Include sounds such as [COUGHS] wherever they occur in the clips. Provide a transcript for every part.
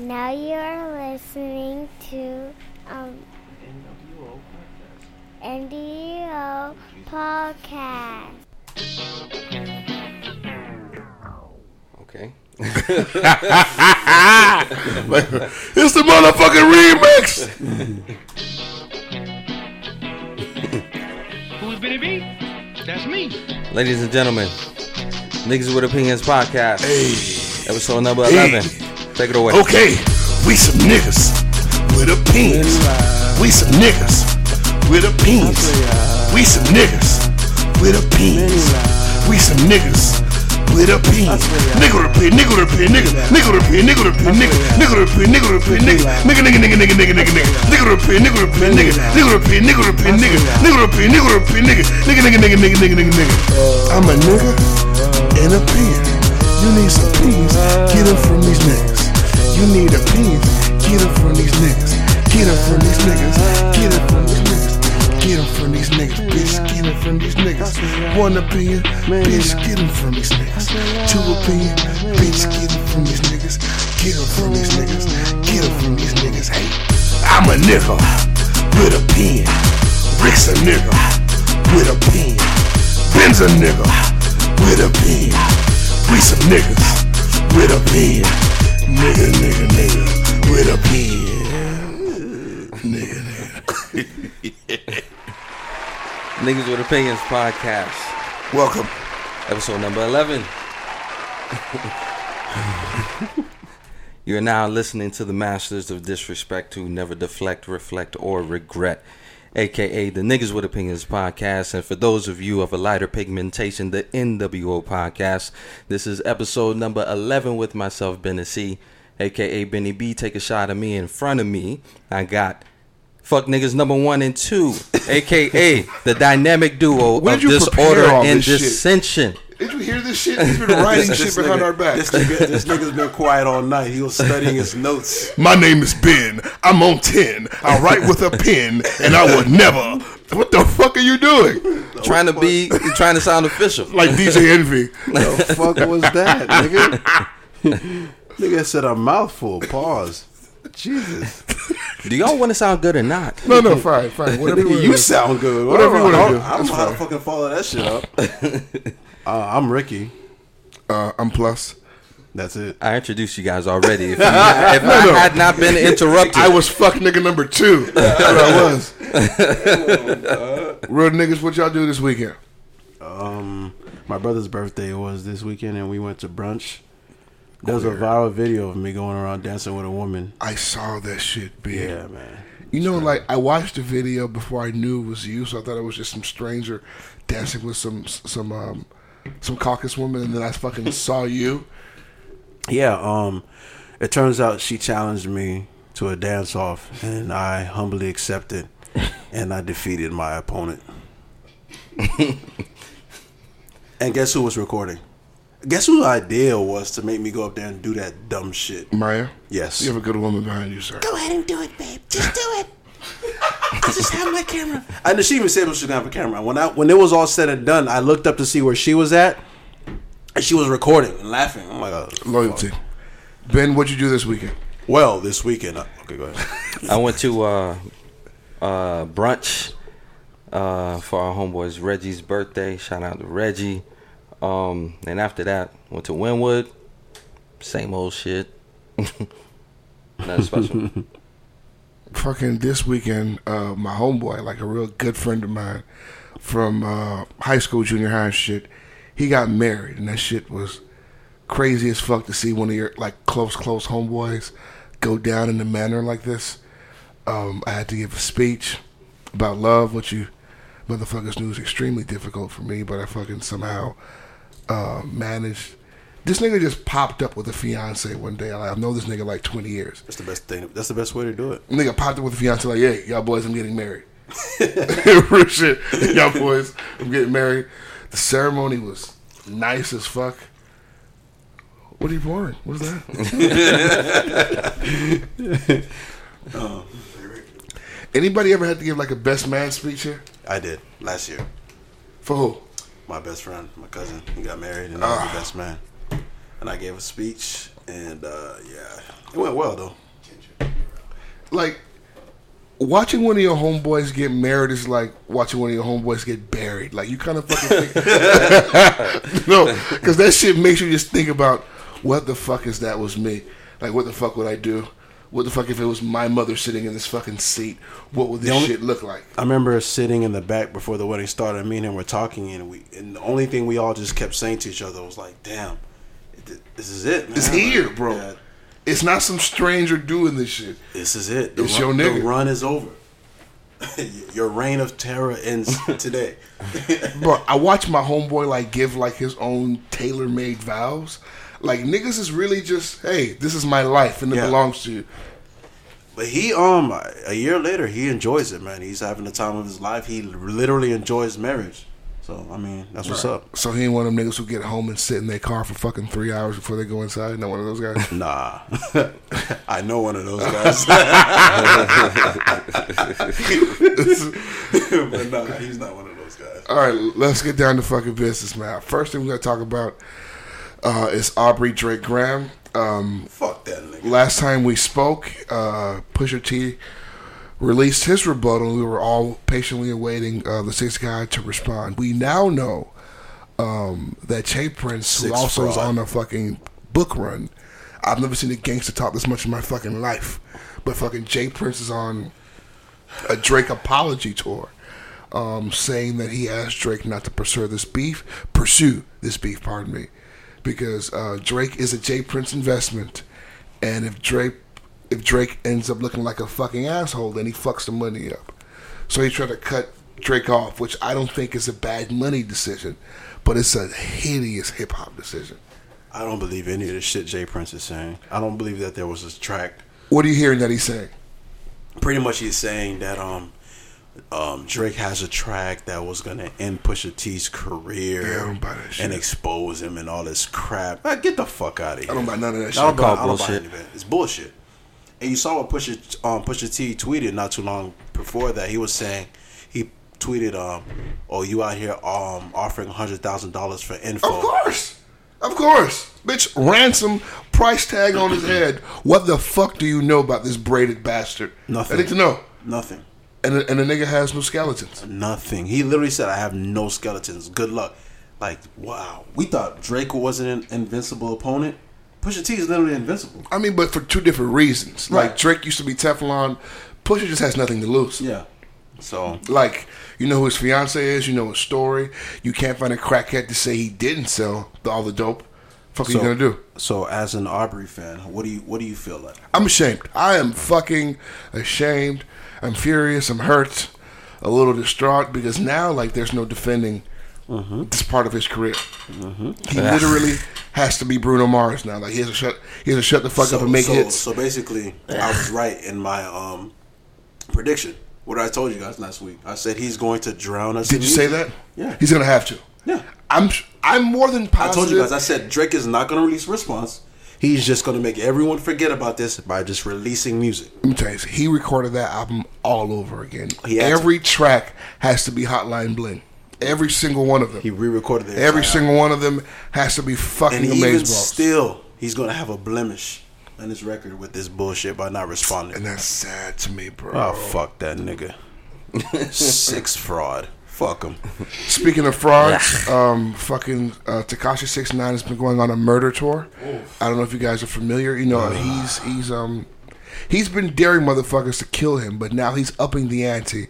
Now you're listening to um, NWO podcast. Okay. [LAUGHS] It's the motherfucking remix. Who's Benny B? That's me. Ladies and gentlemen, Niggas with Opinions podcast, Hey, episode number Hey. 11. Take it away. okay, we some niggas with opinions. We some niggas with opinions. We some niggas with opinions. We some niggas with opinions. Nigga with opinion, nigga opinion, nigga, nigga opinion, nigga opinion, nigga, nigga opinion, nigga opinion, nigga, nigga, nigga, nigga, nigga, nigga, nigga, nigga, nigga opinion, nigga opinion, nigga, nigga opinion, nigga opinion, nigga, nigga opinion, nigga opinion, nigga, nigga, nigga, nigga, nigga, nigga, nigga, nigga. I'm a nigga and a opinion. You need some opinions, get them from these niggas. You need opinions, get them from these niggas. Get them from these niggas, get them from these niggas. Get from these niggas, bitch, get them from these niggas. One opinion, bitch, get them from these niggas. Two opinion, bitch, get them from these niggas. Get them from these niggas, get from these niggas. Hey, I'm a nigga with a pen. Rick's a nigga with a pen. Ben's a nigga with a pen. We some niggas with opinion. Nigga, nigga, nigga with opinion. Nigga, nigga. Niggas with Opinions podcast, Welcome. episode number 11. [LAUGHS] you are now listening to the masters of disrespect who never deflect, reflect, or regret. AKA the Niggas with Opinions podcast. And for those of you of a lighter pigmentation, the NWO podcast. This is episode number 11 with myself, Benny C. AKA Benny B. Take a shot at me in front of me. I got fuck niggas number one and two. AKA the dynamic duo Where of did you prepare disorder and this shit? Dissension. Did you hear this shit? He's been writing shit behind our back. This, nigga, this nigga's been quiet all night. He was studying his notes. My name is Ben. I'm on 10. I write with a pen, and I would never. What the fuck are you doing? Trying to be, trying to sound official. Like DJ Envy. The fuck was that, nigga? nigga said a mouthful. Pause. Jesus. Do y'all want to sound good or not? No, no, fine, fine. Whatever you you sound good. Whatever you wanna I do. don't, I don't know how to fucking follow that shit up. Uh, I'm Ricky. Uh, I'm plus. That's it. I introduced you guys already. If, [LAUGHS] you, if I had not been interrupted, I was fuck nigga number two. [LAUGHS] That's what I was. [LAUGHS] Real niggas, what y'all do this weekend? Um, my brother's birthday was this weekend, and we went to brunch. There was a viral video of me going around dancing with a woman. I saw that shit, big. Yeah, man. You know, like I watched the video before I knew it was you, so I thought it was just some stranger dancing with some some um some caucus woman, and then I fucking [LAUGHS] saw you. Yeah, um, it turns out she challenged me to a dance off, and I humbly accepted, [LAUGHS] and I defeated my opponent. [LAUGHS] and guess who was recording? Guess whose idea was to make me go up there and do that dumb shit? Maya, Yes. you have a good woman behind you, sir. Go ahead and do it, babe. Just do it. [LAUGHS] I just have my camera. I know she even said she was gonna have a camera. When I when it was all said and done, I looked up to see where she was at, and she was recording and laughing. I'm like, oh, Loyalty. Ben, what'd you do this weekend? Well, this weekend. uh, Okay, go ahead. I went to uh, uh, brunch uh, for our homeboy's Reggie's birthday. Shout out to Reggie. Um, and after that, went to Wynwood. Same old shit. [LAUGHS] Nothing special. [LAUGHS] Fucking this weekend, uh, my homeboy, like a real good friend of mine from uh, high school, junior high and shit, he got married, and that shit was crazy as fuck to see one of your like close, close homeboys go down in a manner like this. Um, I had to give a speech about love, which you motherfuckers knew was extremely difficult for me, but I fucking somehow uh, managed. This nigga just popped up with a fiance one day. Like, I've known this nigga like 20 years. That's the best thing. That's the best way to do it. Nigga popped up with a fiance like, hey, y'all boys, I'm getting married. [LAUGHS] [LAUGHS] Real shit. Y'all boys, I'm getting married. The ceremony was nice as fuck. What are you pouring? What's that? [LAUGHS] Um, Anybody ever had to give like a best man speech here? I did last year. For who? My best friend, my cousin, he got married, and I ah. was the best man. And I gave a speech, and uh, yeah, it went well though. like watching one of your homeboys get married is like watching one of your homeboys get buried. Like you kind of fucking think, [LAUGHS] no, because that shit makes you just think about what the fuck is that was me. Like what the fuck would I do? What the fuck if it was my mother sitting in this fucking seat? What would this only- shit look like? I remember sitting in the back before the wedding started. Me and him were talking, and we and the only thing we all just kept saying to each other was like, "Damn, this is it, man. It's here, bro. yeah, It's not some stranger doing this shit. this is it. The It's run, your nigga. The run is over. [LAUGHS] your reign of terror ends [LAUGHS] today. Bro, [LAUGHS] I watch my homeboy like give like his own tailor made vows. Like niggas is really just, hey, this is my life and it Yeah. belongs to you. But he, um, a year later, he enjoys it, man. He's having the time of his life. He literally enjoys marriage. So I mean, that's what's up. So he ain't one of them niggas who get home and sit in their car for fucking three hours before they go inside. Not one of those guys. Nah, [LAUGHS] I know one of those guys. [LAUGHS] [LAUGHS] but nah, he's not one of those guys. All right, let's get down to fucking business, man. First thing we're gonna talk about uh, is Aubrey Drake Graham. Um, Fuck that nigga. last time we spoke, uh, Pusha T released his rebuttal. And we were all patiently awaiting uh, the 6 God to respond. We now know um, that J Prince, who also is on a fucking book run. I've never seen a gangster talk this much in my fucking life. But fucking J Prince is on a Drake apology tour, um, saying that he asked Drake not to pursue this beef, pursue this beef, pardon me, because uh, Drake is a J Prince investment, and if Drake if Drake ends up looking like a fucking asshole, then he fucks the money up. So he tried to cut Drake off, which I don't think is a bad money decision, but it's a hideous hip hop decision. I don't believe any of the shit J Prince is saying. I don't believe that there was a track. What are you hearing that he's saying? Pretty much, he's saying that um, um, Drake has a track that was gonna end Pusha T's career Yeah, I don't buy that and expose him and all this crap. Man, get the fuck out of here. I don't buy none of that I shit. don't buy, Call I don't buy bullshit. any of it. It's bullshit. And you saw what Pusha um, Pusha T tweeted not too long before that. He was saying he tweeted, um, "Oh, you out here um, offering hundred thousand dollars for info?" Of course. Of course. Bitch, ransom, price tag on his head. What the fuck do you know about this braided bastard? Nothing. I need to know. Nothing. And the, and the nigga has no skeletons. Nothing. He literally said, "I have no skeletons. Good luck." Like, wow. We thought Drake wasn't an invincible opponent. Pusha T is literally invincible. I mean, but for two different reasons. Like Drake used to be Teflon. Pusha just has nothing to lose. Yeah. So Like, you know who his fiance is, you know his story. You can't find a crackhead to say he didn't sell the- all the dope. Fuck are you gonna do? So, as an Aubrey fan, what do you what do you feel like? I'm ashamed. I am fucking ashamed. I'm furious. I'm hurt. A little distraught because now, like, there's no defending this part of his career. He literally has to be Bruno Mars now. Like, he has to shut. He has to shut the fuck up and make so, hits. So basically, I was right in my um prediction. What I told you guys last week. I said he's going to drown us. Did in you say that? Yeah. He's gonna have to. Yeah. I'm. I'm more than I told you guys. I said Drake is not going to release response. He's just going to make everyone forget about this by just releasing music. Let me tell you, he recorded that album all over again. He had to. Every track has to be Hotline Bling. Every single one of them. He re-recorded the Every entire single one of them has to be fucking And amazing. even still, he's going to have a blemish on his record with this bullshit by not responding. and that's sad to me, bro. Oh fuck that nigga. [LAUGHS] Six fraud. Fuck him. Speaking of frauds, um, fucking uh, Tekashi Six Nine has been going on a murder tour. I don't know if you guys are familiar. You know, he's he's um he's been daring motherfuckers to kill him, but now he's upping the ante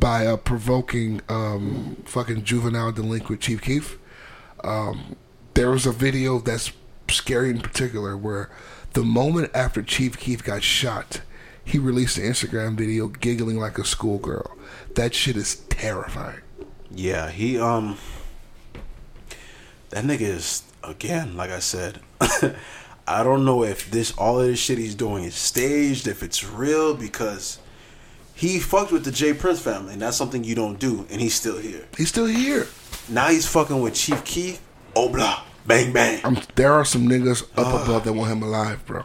by uh, provoking um fucking juvenile delinquent Chief Keef. Um, there was a video that's scary in particular where the moment after Chief Keef got shot, he released an Instagram video giggling like a schoolgirl. That shit is terrifying. Yeah, he um that nigga is again, like I said, [LAUGHS] I don't know if this all of this shit he's doing is staged, if it's real, because he fucked with the J Prince family, and that's something you don't do, and he's still here. He's still here. Now he's fucking with Chief Keef, oh blah, bang bang. I'm, there are some niggas up above that want him alive, bro.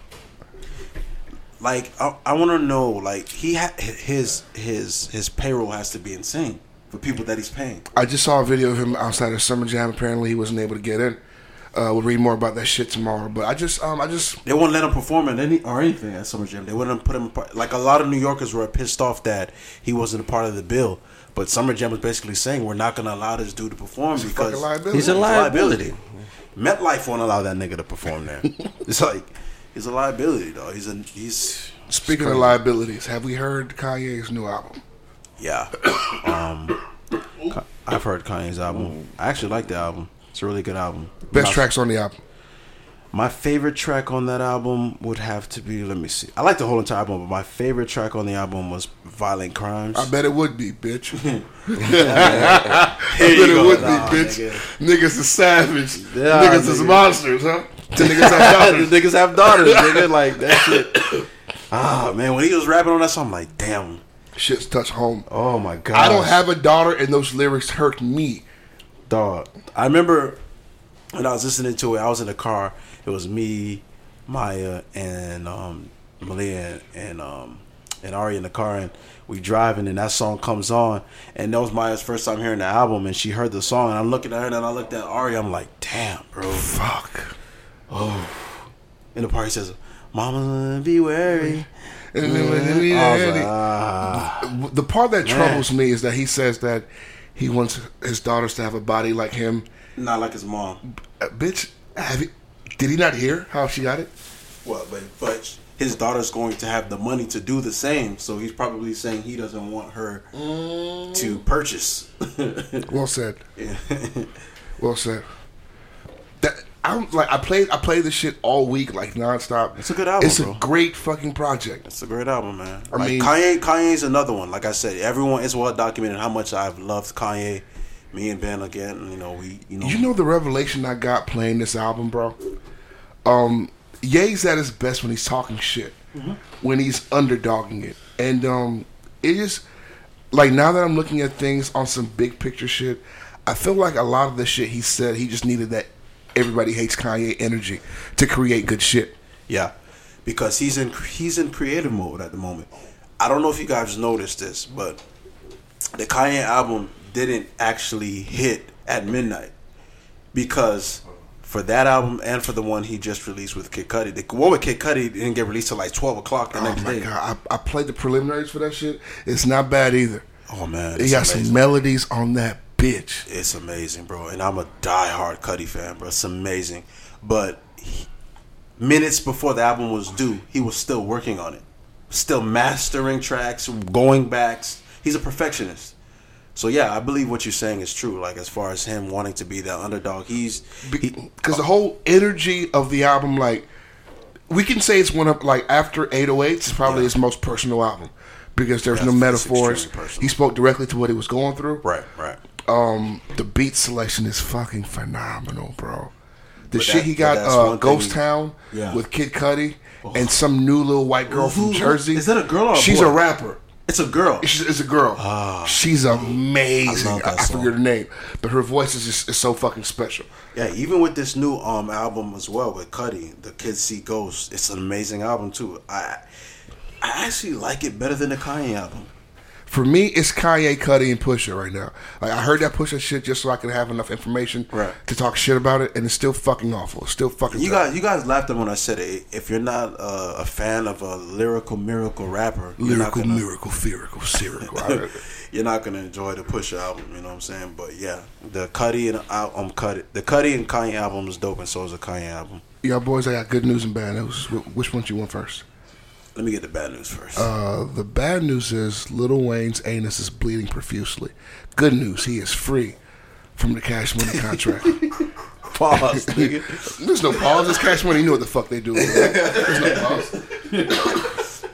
Like I, I want to know, like he ha- his his his payroll has to be insane for people that he's paying. I just saw a video of him outside of Summer Jam. Apparently, he wasn't able to get in. Uh, we'll read more about that shit tomorrow. But I just, um, I just, They won't let him perform at any or anything at Summer Jam. They wouldn't put him like a lot of New Yorkers were pissed off that he wasn't a part of the bill. But Summer Jam was basically saying we're not going to allow this dude to perform because fucking liability. He's a It's liability. MetLife won't allow that nigga to perform there. [LAUGHS] it's like he's a liability though. He's a he's speaking of liabilities, have we heard Kanye's new album? yeah. [COUGHS] Um, I've heard Kanye's album. I actually like the album. It's a really good album. Best My- tracks on the album. My favorite track on that album would have to be. Let me see. I like the whole entire album, but my favorite track on the album was "Violent Crimes." I bet it would be, bitch. [LAUGHS] I bet it go. would Nah, be, bitch. nigga. Niggas is savage. Yeah, niggas is nigga. monsters, huh? [LAUGHS] The niggas have daughters. the niggas have daughters, nigga. [LAUGHS] Like that shit. Ah man, when he was rapping on that song, I'm like, damn. Shit's touch home. Oh my god. I don't have a daughter, and those lyrics hurt me. Dog. I remember when I was listening to it. I was in the car. It was me, Maya, and um, Malia, and um, and Ari in the car, and we driving, and that song comes on, and that was Maya's first time hearing the album, and she heard the song, and I'm looking at her, and I looked at Ari. I'm like, damn, bro. Fuck. Oh, and the party says, "Mama, be wary." And then when we I was like, ah. the part that troubles me is that he says that he wants his daughters to have a body like him. Not like his mom. Uh, bitch, have you, did he not hear how she got it? Well, but but his daughter's going to have the money to do the same, so he's probably saying he doesn't want her to purchase. [LAUGHS] Well said. Well said. I'm like I play I play this shit all week like nonstop. It's a good album, It's bro. a great fucking project. It's a great album, man. I like mean- Kanye, Kanye's another one. Like I said, everyone is well documented how much I've loved Kanye. Me and Ben again, you know, we, you know, You know the revelation I got playing this album, bro. Um, Ye's at his best when he's talking shit, when he's underdogging it, and um, it is like now that I'm looking at things on some big picture shit, I feel like a lot of the shit he said he just needed that everybody hates Kanye energy to create good shit. Yeah, because he's in he's in creative mode at the moment. I don't know if you guys noticed this, but the Kanye album didn't actually hit at midnight because for that album and for the one he just released with Kid Cudi, the one with Kid Cudi didn't get released till like twelve o'clock the Oh next my day. god, I, I played the preliminaries for that shit. It's not bad either. Oh man, He got amazing. some melodies on that bitch. It's amazing, bro. And I'm a diehard Cudi fan, bro. It's amazing. But he, minutes before the album was due, he was still working on it, still mastering tracks, going backs. He's a perfectionist. So yeah, I believe what you're saying is true. Like as far as him wanting to be the underdog, he's he, because the whole energy of the album, like we can say it's one of like after 808s, it's probably Yeah. his most personal album because there's no That's- metaphors. He spoke directly to what he was going through. right, right. Um, the beat selection is fucking phenomenal, bro. The But shit that- he got uh, one thing Ghost Town Yeah. with Kid Cudi and some new little white girl from Jersey. is that a girl or a She's boy? a rapper. It's a girl. She's, it's a girl. She's amazing. I I, I forget her name, but her voice is just is so fucking special. Yeah, even with this new um album as well with Cudi, the Kids See Ghosts, it's an amazing album too. I I actually like it better than the Kanye album. For me, it's Kanye, Cudi, and Pusha right now. Like I heard that Pusha shit just so I could have enough information Right. to talk shit about it, and it's still fucking awful. It's still fucking. You bad. guys, you guys laughed at when I said it. If you're not uh, a fan of a lyrical miracle rapper, lyrical, gonna, miracle, theorical, spherical. [LAUGHS] You're not gonna enjoy the Push album. You know what I'm saying? But yeah, the Cudi and uh, um Cudi, the Cudi and Kanye album is dope, and so is the Kanye album. Y'all boys, I got good news and bad news. Which one do you want first? Let me get the bad news first. Uh, the bad news is Lil Wayne's anus is bleeding profusely. Good news, he is free from the Cash Money [LAUGHS] contract. Pause, [LAUGHS] nigga. There's no pause. It's Cash Money. You know what the fuck they do. There's no pause.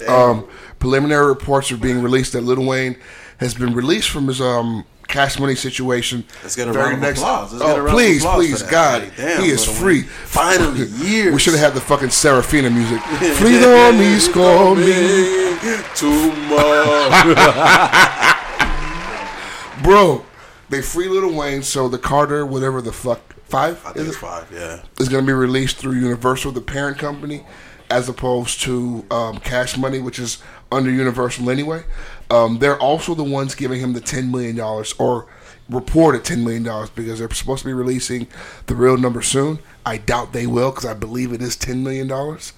[LAUGHS] um, preliminary reports are being released that Lil Wayne has been released from his um Cash Money situation. Let's get a Very round of next- applause. Let's oh, of please, please. God, Like, damn, he is free. Finally, [LAUGHS] years. We should have had the fucking Serafina music. Freedom is coming, tomorrow. [LAUGHS] bro. They free Lil Wayne, so the Carter, whatever the fuck, five I is think it's five. Yeah. is going to be released through Universal, the parent company, as opposed to um, Cash Money, which is under Universal anyway. Um, they're also the ones giving him the ten million dollars, or reported ten million dollars because they're supposed to be releasing the real number soon. I doubt they will because I believe it is ten million dollars.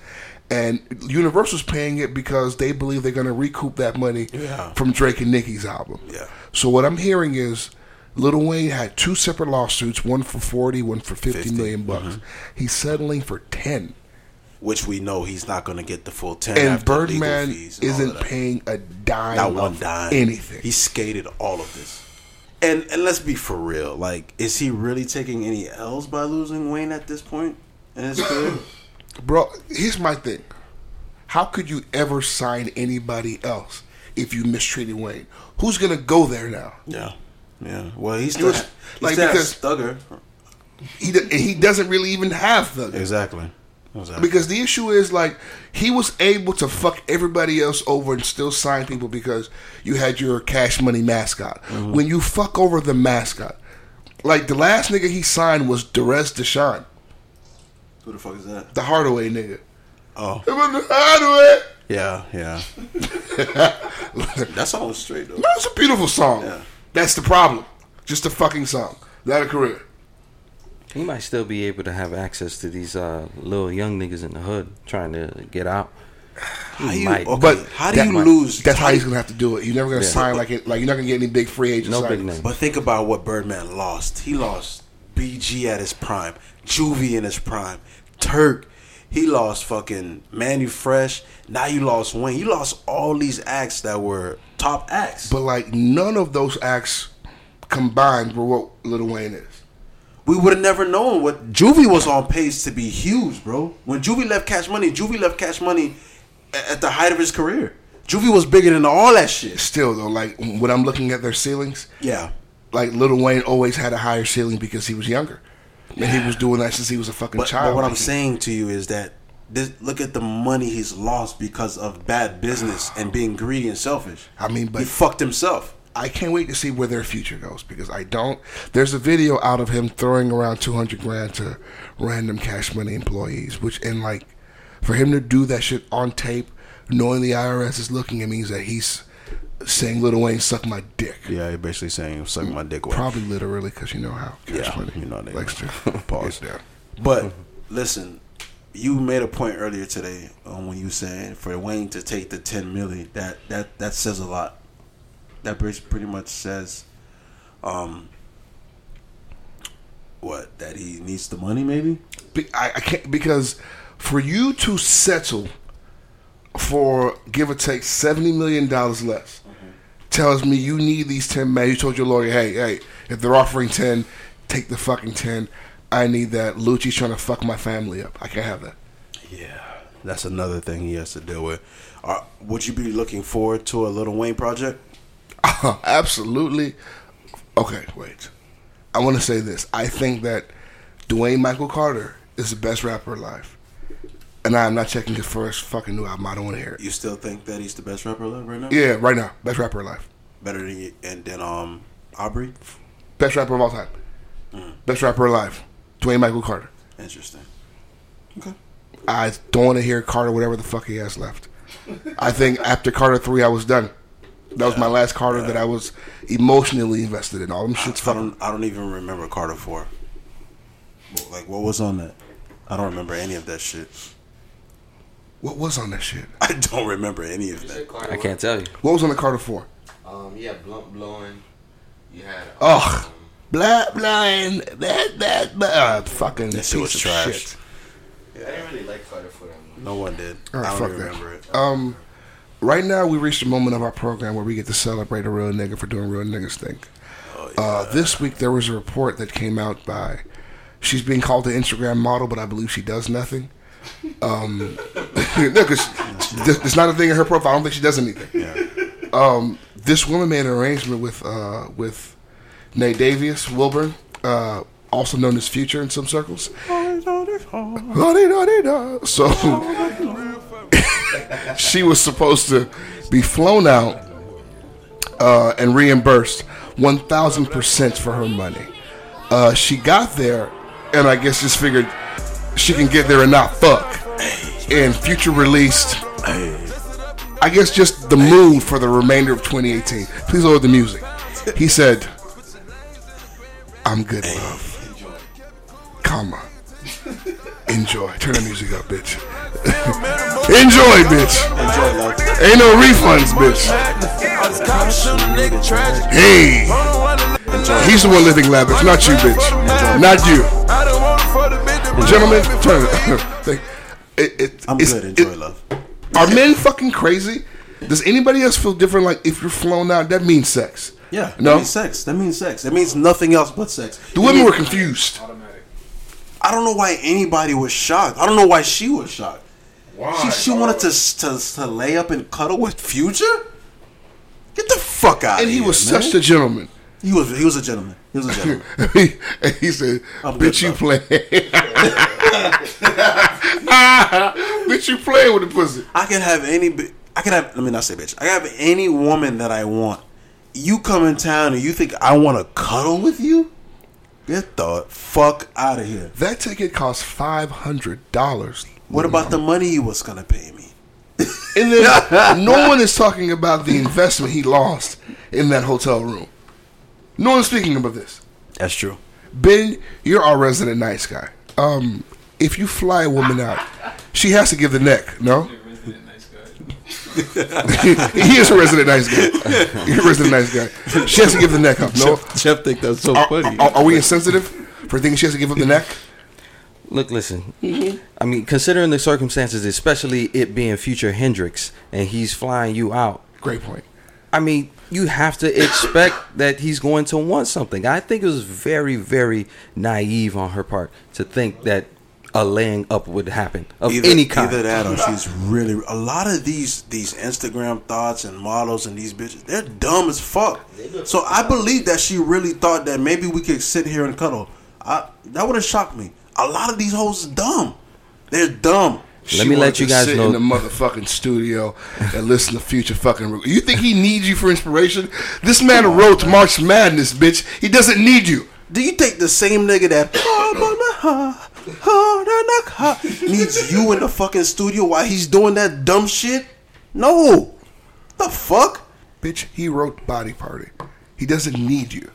And Universal's paying it because they believe they're going to recoup that money Yeah. from Drake and Nicki's album. Yeah. So what I'm hearing is Lil Wayne had two separate lawsuits, one for 40, one for 50 50, million bucks. He's settling for 10. Which we know he's not going to get the full ten. And Birdman and isn't paying a dime not one dime anything. He skated all of this. And and let's be for real. Like, is he really taking any L's by losing Wayne at this point in his career? [COUGHS] Bro, here's my thing. How could you ever sign anybody else if you mistreated Wayne? Who's going to go there now? yeah, yeah. Well, he's still was- ha- he like, because- Stugger. He, and he doesn't really even have the Exactly. Exactly. Because the issue is like he was able to fuck everybody else over and still sign people because you had your cash money mascot. Mm-hmm. When you fuck over the mascot, like the last nigga he signed was Derez De'Shon, Who the fuck is that? the Hardaway nigga. Oh, It was the Hardaway. yeah, yeah. [LAUGHS] that song was straight though. That's a beautiful song. Yeah. That's the problem. Just a fucking song, not a career. He might still be able to have access to these uh, little young niggas in the hood trying to get out. How you, might. okay, But how do you might- lose? That's how how he's gonna have to do it. You're never gonna Yeah. sign like it. Like you're not gonna get any big free agents. No big signings. name. But think about what Birdman lost. He lost BG at his prime, Juvie in his prime, Turk. He lost fucking Mannie Fresh. Now you lost Wayne. You lost all these acts that were top acts. But like none of those acts combined were what Lil Wayne is. We would have never known what Juvie was on pace to be huge, bro. When Juvie left Cash Money, Juvie left Cash Money at the height of his career. Juvie was bigger than all that shit. Still though, like when I'm looking at their ceilings, Yeah. like Lil Wayne always had a higher ceiling because he was younger. And he was doing that since he was a fucking But, child. but what I'm Like, saying to you is that this, look at the money he's lost because of bad business and being greedy and selfish. I mean, but he fucked himself. I can't wait to see where their future goes because I don't. There's a video out of him throwing around 200 grand to random cash money employees, which and like for him to do that shit on tape, knowing the IRS is looking, it means that he's saying Lil Wayne suck my dick. Yeah, you're basically saying suck my dick away. Probably literally because you know how cash Yeah, money you know they likes to [LAUGHS] Pause. down. But listen, you made a point earlier today um, when you said for Wayne to take the 10 million. That that that says a lot. That pretty pretty much says, um, what that he needs the money maybe. Be- I, I can't because for you to settle for give or take seventy million dollars less tells me you need these ten man. You told your lawyer, hey, hey, if they're offering ten, take the fucking ten. I need that. Lucci's trying to fuck my family up. I can't have that. Yeah, that's another thing he has to deal with. Uh, would you be looking forward to a Lil Wayne project? [LAUGHS] Absolutely. Okay, wait. I want to say this. I think that Dwayne Michael Carter is the best rapper alive. And I'm not checking his first fucking new album. I don't want to hear it. You still think that he's the best rapper alive right now? Yeah, right now. Best rapper alive. Better than you, and then um Aubrey. Best rapper of all time. Best rapper alive. Dwayne Michael Carter. Interesting. Okay. I don't want to hear Carter whatever the fuck he has left. I think after Carter 3, I was done. That was my last Carter that I was emotionally invested in. All them shits I fucking. don't. I don't even remember Carter Four. Like what was on that? I don't remember any of that shit. What was on that shit? I don't remember any of that. I can't tell you. What was on the Carter 4? Um, you had blunt blowing. You had. Ugh. Blah, blah, and That blah, blah. Uh, fucking That piece shit was of trash. shit. I didn't really like Carter for that. No one did. All right, I don't fuck even that. remember it. Um, right now, we reached a moment of our program where we get to celebrate a real nigga for doing real niggas thing. Oh, Uh, this week, there was a report that came out by. She's being called the Instagram model, but I believe she does nothing. Um, [LAUGHS] no, because it's not a thing in her profile. I don't think she does anything. Um, this woman made an arrangement with uh, with Nayvadius Wilburn, uh, also known as Future in some circles. So [LAUGHS] she was supposed to be flown out uh, and reimbursed one thousand percent for her money. Uh, she got there, and I guess just figured she can get there and not fuck. And Future released, I guess, just the mood for the remainder of 2018. Please lower the music. He said, I'm good, love. Comma. Enjoy. Turn the music up, bitch. Enjoy, bitch. Enjoy love. Ain't no refunds, bitch. Hey. He's the one living lavish, not you, bitch. Not you. Gentlemen, turn it. [LAUGHS] it, it I'm it's- good. Enjoy it- love. Are men fucking crazy? Does anybody else feel different? Like if you're flown out, that means sex. Yeah. That No? means sex. That means sex. That means nothing else but sex. The women were confused. I don't know why anybody was shocked. I don't know why she was shocked. Why? She, she wanted to, to to lay up and cuddle with Future. Get the fuck out! And he here, was man. such a gentleman. He was he was a gentleman. He was a gentleman. [LAUGHS] he, he said, I'm [LAUGHS] "Bitch, you play." bitch, you playing with the pussy. I can have any. I can have. Let me not say bitch. I can have any woman that I want. You come in town and you think I want to cuddle with you? Get the fuck out of here. That ticket cost five hundred dollars. What about the money he was gonna pay me? [LAUGHS] And then no one is talking about the investment he lost in that hotel room. No one's speaking about this. That's true. Ben, you're our resident nice guy. Um, if you fly a woman out, she has to give the neck. No, [LAUGHS] he is a resident nice guy. He's a resident nice guy. She has to give the neck up. No, Jeff think that's so are, are, are we insensitive for thinking she has to give up the neck? Look, listen. Mm-hmm. I mean, considering the circumstances, especially it being future Hendrix and he's flying you out. Great point. I mean, you have to expect [COUGHS] that he's going to want something. I think it was very, very naive on her part to think that a laying up would happen of either, any kind. Either that or she's really a lot of these these Instagram thoughts and models and these bitches, they're dumb as fuck. So I believe that she really thought that maybe we could sit here and cuddle. I, that would have shocked me. A lot of these hoes is dumb. They're dumb. Let me let you guys sit know- in the motherfucking studio and listen to future fucking. Re- you think he needs you for inspiration? This man wrote March Madness, bitch. He doesn't need you. Do you think the same nigga that needs you in the fucking studio while he's doing that dumb shit? No. The fuck? Bitch, he wrote Body Party. He doesn't need you.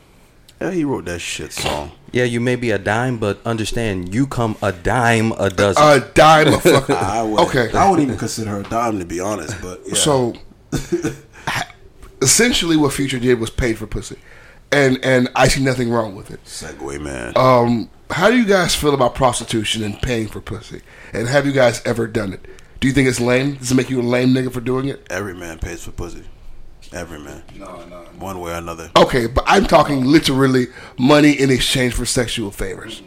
Yeah, he wrote that shit song. Yeah, you may be a dime, but understand you come a dime a dozen. A dime of [LAUGHS] fucking. I would. Okay. I wouldn't even consider her a dime to be honest, but yeah. So, [LAUGHS] essentially, what Future did was paid for pussy, and and I see nothing wrong with it. Segue man. Um, how do you guys feel about prostitution and paying for pussy? And have you guys ever done it? Do you think it's lame? Does it make you a lame nigga for doing it? Every man pays for pussy. Every man. No, no. One way or another. Okay, but I'm talking literally money in exchange for sexual favors.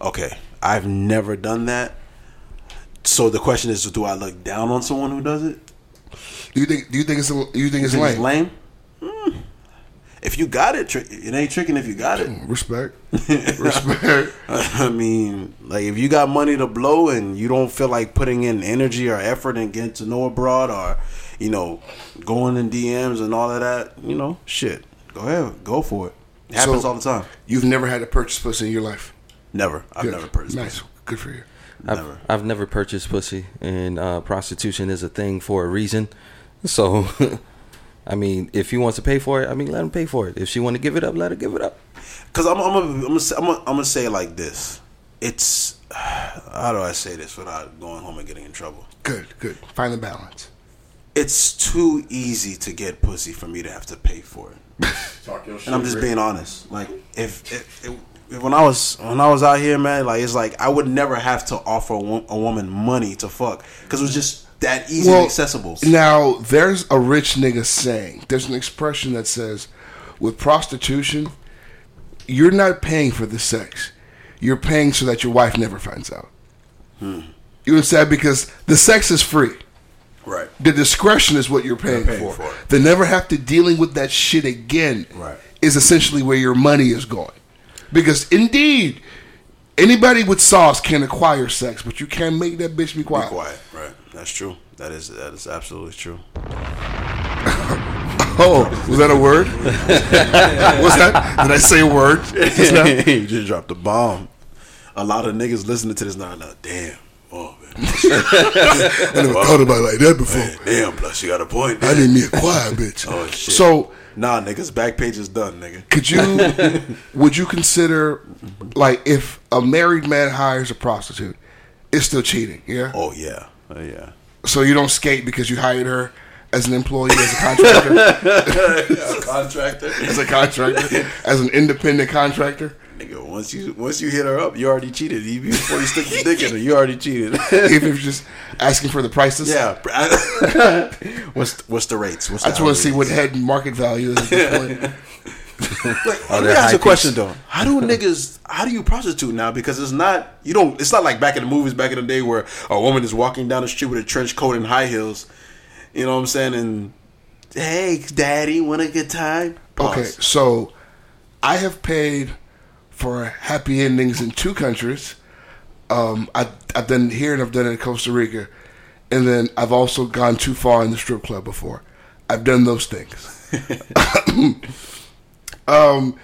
Okay. I've never done that. So the question is, do I look down on someone who does it? Do you think? Do you think it's? Do you think it's Think lame? it's lame? Hmm. If you got it, tri- it ain't tricking if you got it. Respect. [LAUGHS] Respect. I mean, like if you got money to blow and you don't feel like putting in energy or effort and getting to know abroad or, you know, going in DMs and all of that, you know, shit. Go ahead, go for it. It happens So- all the time. You've never had to purchase pussy in your life. Never. I've Good. never purchased. Nice. Good for you. Never. I've, I've never purchased pussy, and uh, prostitution is a thing for a reason. So, [LAUGHS] I mean, if he wants to pay for it, I mean, let him pay for it. If she want to give it up, let her give it up. Cause I'm I'm gonna I'm gonna say, I'm gonna, I'm gonna say it like this. It's [SIGHS] how do I say this without going home and getting in trouble? Good. Good. Find the balance. It's too easy to get pussy for me to have to pay for it. and I'm just being honest. Like if, if, if, if when I was when I was out here, man, like it's like I would never have to offer a, wo- a woman money to fuck because it was just that easy and accessible. Now, there's a rich nigga saying, there's an expression that says, with prostitution, you're not paying for the sex. You're paying so that your wife never finds out. Hmm. You understand? Because the sex is free. Right. The discretion is what you're paying, paying for. for. The never have to dealing with that shit again Right. is essentially where your money is going. Because indeed, anybody with sauce can acquire sex, but you can't make that bitch be Be quiet. quiet. Right. That's true. That is that is absolutely true. [LAUGHS] Oh, was that a word? [LAUGHS] was that? Did I say a word? [LAUGHS] you just dropped a bomb. A lot of niggas listening to this now. now damn. Man. I never thought about it like that before. Damn. Plus you got a point. I didn't need me a quiet bitch. Oh, shit. So Nah, niggas, Backpage is done, nigga. Could you? [LAUGHS] would you consider like if a married man hires a prostitute, it's still cheating? Yeah. Oh yeah, oh yeah. So you don't skate because you hired her as an employee, as a contractor, [LAUGHS] Contractor, as a contractor, [LAUGHS] as an independent contractor. Nigga. Once you once you hit her up, you already cheated. Even before you stick your dick in her, you already cheated. [LAUGHS] Even if you're just asking for the prices. yeah. [LAUGHS] what's what's the rates? What's I just want to see what rates? head market value is at this point. Like, [LAUGHS] let me they're ask a question though. How do niggas? How do you prostitute now? Because it's not you don't. It's not like back in the movies back in the day where a woman is walking down the street with a trench coat and high heels. You know what I'm saying? And hey, daddy, want a good time? Okay, so I have paid for happy endings in two countries. Um, I, I've done here and I've done it in Costa Rica, and then I've also gone too far in the strip club before. I've done those things. [LAUGHS] um,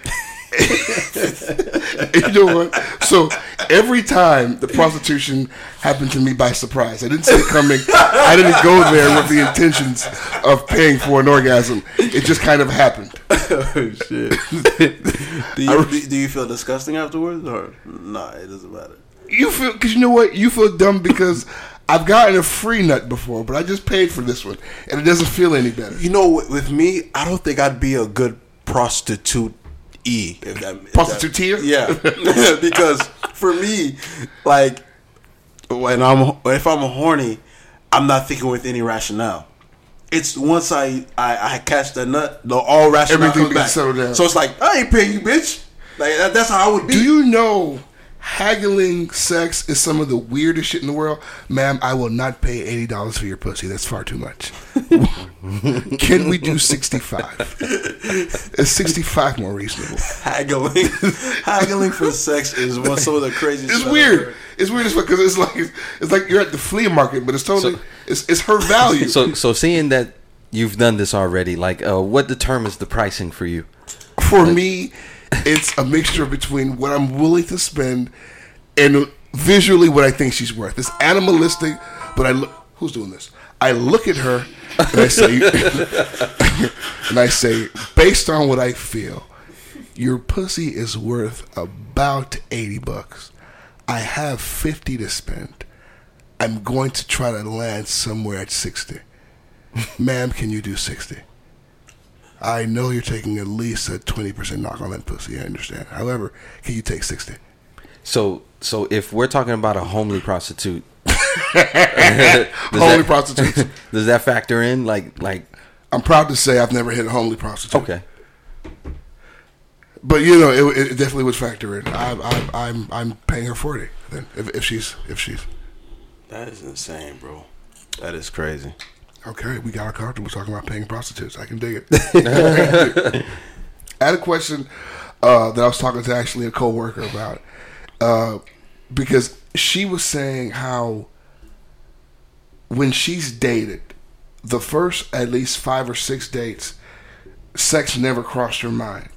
[LAUGHS] you know what? So every time the prostitution happened to me by surprise, I didn't see it coming. I didn't go there with the intentions of paying for an orgasm. It just kind of happened. [LAUGHS] oh shit. [LAUGHS] do, you, do, do you feel disgusting afterwards, or nah? It doesn't matter. You feel because you know what you feel dumb because [LAUGHS] I've gotten a free nut before, but I just paid for this one and it doesn't feel any better. You know, with with me, I don't think I'd be a good prostitute. E if that, if that- yeah, because for me, like when I'm if I'm a horny, I'm not thinking with any rationale. It's once I I, I catch the nut, the all rationale Everything comes back. settled down. So it's like I ain't paying you, bitch. Like that, that's how I would be. Do you know haggling sex is some of the weirdest shit in the world? Ma'am, I will not pay eighty dollars for your pussy. That's far too much. [LAUGHS] Can we do sixty five? [LAUGHS] Is sixty five more reasonable? haggling? [LAUGHS] haggling for sex is one some of the craziest. It's weird. It's weird as fuck because it's like it's like you're at the flea market, but it's totally it's it's her value. So, so seeing that you've done this already, like, uh, what determines the pricing for you? for me, it's a mixture between what I'm willing to spend and visually what I think she's worth. It's animalistic, but I look. Who's doing this? I look at her and I say, [LAUGHS] and I say, based on what I feel, your pussy is worth about eighty bucks. I have fifty to spend. I'm going to try to land somewhere at sixty. Ma'am, can you do sixty? I know you're taking at least a 20% knock on that pussy. I understand. However, can you take 60? So, so if we're talking about a homely prostitute, [LAUGHS] does Homely that- prostitutes. [LAUGHS] does that factor in? Like, like, I'm proud to say I've never hit a homely prostitute. okay, But you know, it, it definitely would factor in. I, I, I'm I'm paying her 40 then if, if she's if she's That is insane, bro. That is crazy. okay. We got our comfortable talking about paying prostitutes. I can dig it. [LAUGHS] I had a question uh, that I was talking to actually a coworker about uh, because she was saying how when she's dated, the first at least five or six dates, sex never crossed her mind,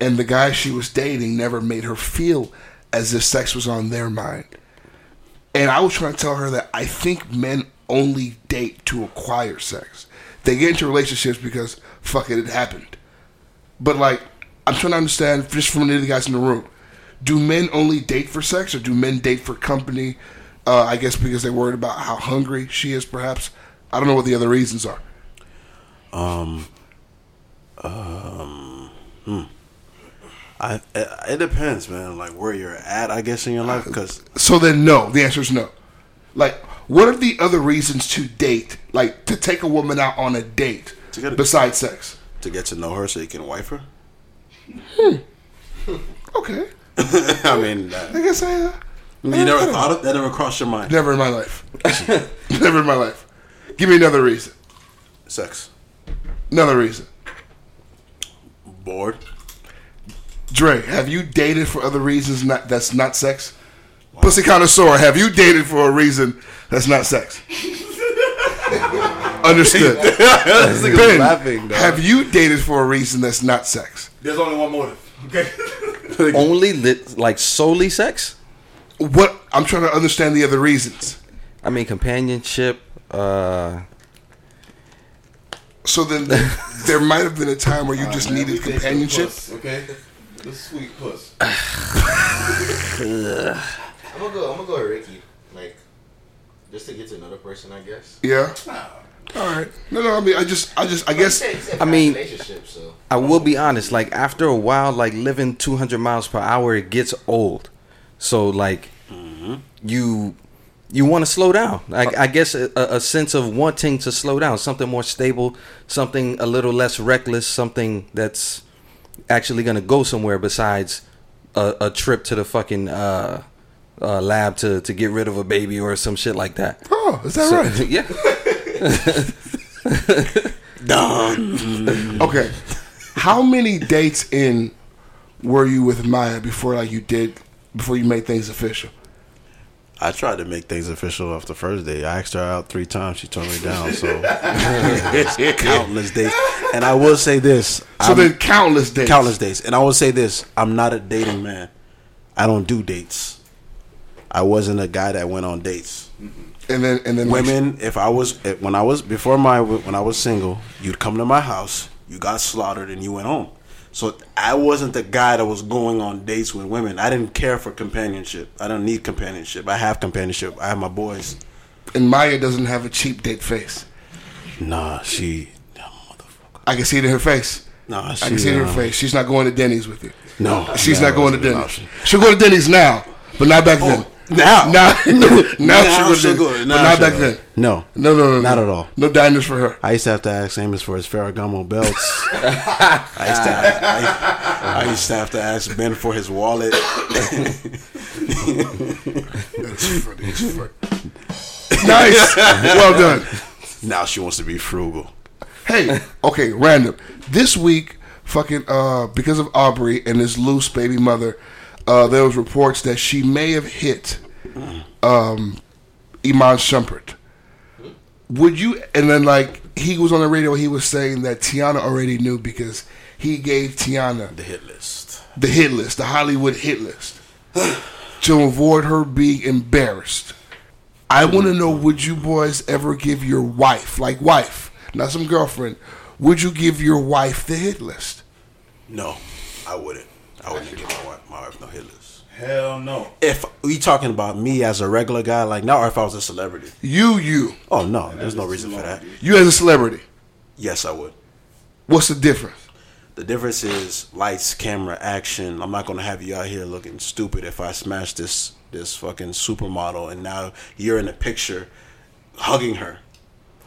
and the guy she was dating never made her feel as if sex was on their mind. And I was trying to tell her that I think men only date to acquire sex. They get into relationships because fuck it, it happened. But like, I'm trying to understand just from the guys in the room. Do men only date for sex, or do men date for company? Uh, I guess because they're worried about how hungry she is. Perhaps I don't know what the other reasons are. Um, um, hmm. I it, depends, man. Like where you're at, I guess in your life, because So then, no. The answer is no. Like, what are the other reasons to date? Like to take a woman out on a date To get a- besides sex? to get to know her, so you can wife her. Okay, [LAUGHS] I mean, uh, I guess I. Uh, you never thought of that. Never crossed your mind. never in my life. [LAUGHS] never in my life. Give me another reason. Sex, Another reason. bored. Dre, have you dated for other reasons not that's not sex? Pussy connoisseur, have you dated for a reason that's not sex? [LAUGHS] Understood. [LAUGHS] ben, laughing, have you dated for a reason that's not sex? There's only one motive. Okay. [LAUGHS] only lit, like solely sex. What I'm trying to understand the other reasons. I mean, companionship. Uh, So then, there might have been a time where you just Man, needed companionship. puss, okay, the sweet puss. I'm [SIGHS] I'm gonna go. I'm gonna go with Ricky. Like, just to get to another person, I guess. Yeah. All right. No, no. I mean, I just, I just, I guess. He said- he said I mean- So I will be honest. Like after a while, like living 200 miles per hour, it gets old. So like, mm-hmm. you you want to slow down. I, I guess a, a sense of wanting to slow down, something more stable, something a little less reckless, something that's actually gonna go somewhere besides a, a trip to the fucking uh, uh, lab to to get rid of a baby or some shit like that. Oh, is that So- right? [LAUGHS] yeah. [LAUGHS] [LAUGHS] Okay. How many dates in were you with Maya before like you did before you made things official? I tried to make things official off the first day. I asked her out three times. She turned me down. So it's [LAUGHS] countless days. And I will say this: So I'm- then countless dates. countless days. And I will say this: I'm not a dating man. I don't do dates. I wasn't a guy that went on dates. Mm-hmm. And then and then like, Women, if I was eh, when I was before my when I was single, you'd come to my house, you got slaughtered, and you went home. So I wasn't the guy that was going on dates with women. I didn't care for companionship. I don't need companionship. I have companionship. I have my boys. and Maya doesn't have a cheap date face. Nah, she. I can see it in her face. Nah, she, I can see it in her uh, face. She's not going to Denny's with you. No, She's no, not going to Denny's. she- She'll go to Denny's now, but not back then. Now, Now, now, [LAUGHS] Now she'll she'll go go- to Denny's, now but not she'll back then. No, No, no, no, Not at all. No diners for her. I used to have to ask Amos for his Ferragamo belts. [LAUGHS] I used to, I, I used to have to ask Ben for his wallet. That's funny. as fuck. [LAUGHS] nice. Well done. now she wants to be frugal. Hey, okay, random. This week, fucking, uh, because of Aubrey and his loose baby mother, uh, there was reports that she may have hit, um, Iman Shumpert. Would you? And then, like, he was on the radio. He was saying that Teyana already knew because he gave Teyana The hit list. the hit list, the Hollywood hit list, [SIGHS] to avoid her being embarrassed. I want to know: Would you boys ever give your wife, like wife, not some girlfriend, would you give your wife the hit list? No, I wouldn't. I wouldn't give my wife, my wife no list. Hell no. If we talking about me as a regular guy, like now, or if I was a celebrity. You, you, Oh no, there's no reason for that. you as a celebrity. Yes, I would. What's the difference? The difference is lights, camera, action. I'm not gonna have you out here looking stupid if I smash this this fucking supermodel and now you're in the picture hugging her.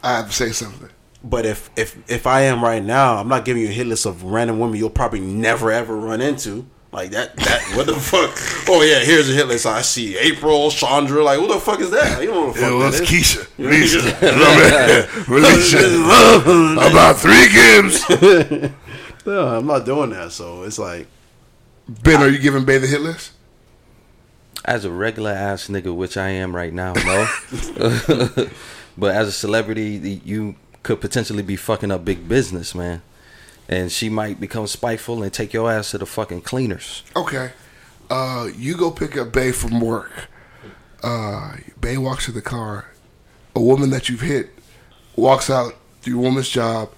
I have to say something. But if if if I am right now, I'm not giving you a hit list of random women you'll probably never ever run into. Like that that [LAUGHS] what the fuck? Oh yeah, here's a hit list. I see April, Chandra. Like who the fuck is that? You know what the fuck Yeah, that that's. Keisha, Lisa, Alicia, about three Kims. [LAUGHS] No, I'm not doing that. So it's like Ben, are you giving Bay the hit list? As a regular ass nigga, which I am right now, no. [LAUGHS] but as a celebrity, you could potentially be fucking up big business, man. And she might become spiteful and take your ass to the fucking cleaners. Okay. Uh, you go pick up Bay from work. Uh, Bay walks to the car. A woman that you've hit walks out to your woman's job,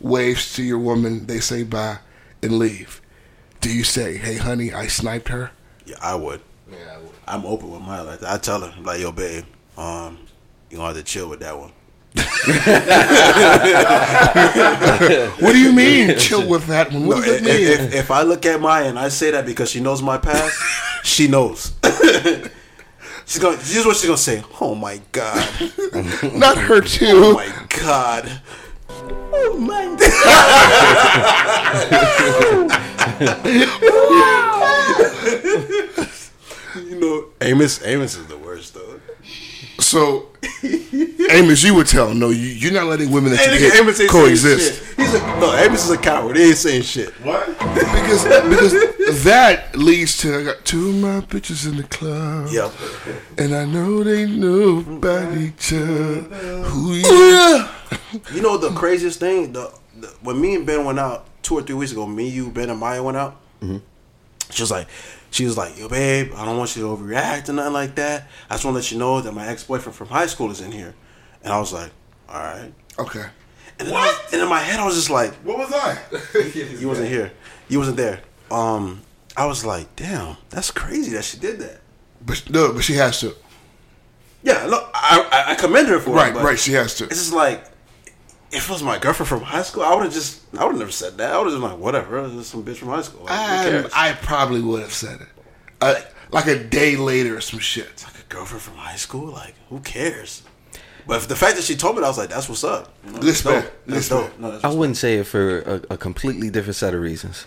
waves to your woman. They say bye and leave. Do you say, "Hey, honey, I sniped her"? yeah, I would. yeah, I would. I'm open with my life. I tell her like, yo, babe, um, you gonna have to chill with that one. [LAUGHS] What do you mean? Chill with that one. What No, does if, that mean? if, if I look at Maya and I say that because she knows my past, [LAUGHS] she knows. [LAUGHS] she's gonna. This is what she's gonna say. Oh my god. Not her too. Oh too. my god. Oh you know, Amos. Amos is the worst though. So, Amos, you would tell no. You, you're not letting women that you nigga, Amos hit ain't coexist. He's a, no, Amos is a coward. He ain't saying shit. What? because because that leads to I got two of my bitches in the club. Yep. And I know they know about each other. Who you? Oh, [LAUGHS] you know the craziest thing? The, the when me and Ben went out two or three weeks ago, me, you, Ben, and Maya went out. Mm-hmm. She was like, she was like, yo, babe, I don't want you to overreact or nothing like that. I just want to let you know that my ex boyfriend from high school is in here. And I was like, all right. Okay. And then, I and in my head, I was just like, What was I? [LAUGHS] you wasn't here. You wasn't there. Um, I was like, damn, that's crazy that she did that. But no, but she has to. Yeah, look, I, I, I commend her for Right, it. but right. She has to. It's just like, if it was my girlfriend from high school, I would have just, I would have never said that. I would have just been like, whatever, it's just some bitch from high school. Like, I. I probably would have said it. Uh, like a day later or some shit. like a girlfriend from high school, like who cares? But if the fact that she told me, that, I was like, that's what's up. You know, Listen, that's man, dope. That's listen, dope. No, that's I wouldn't say it for a, a completely different set of reasons.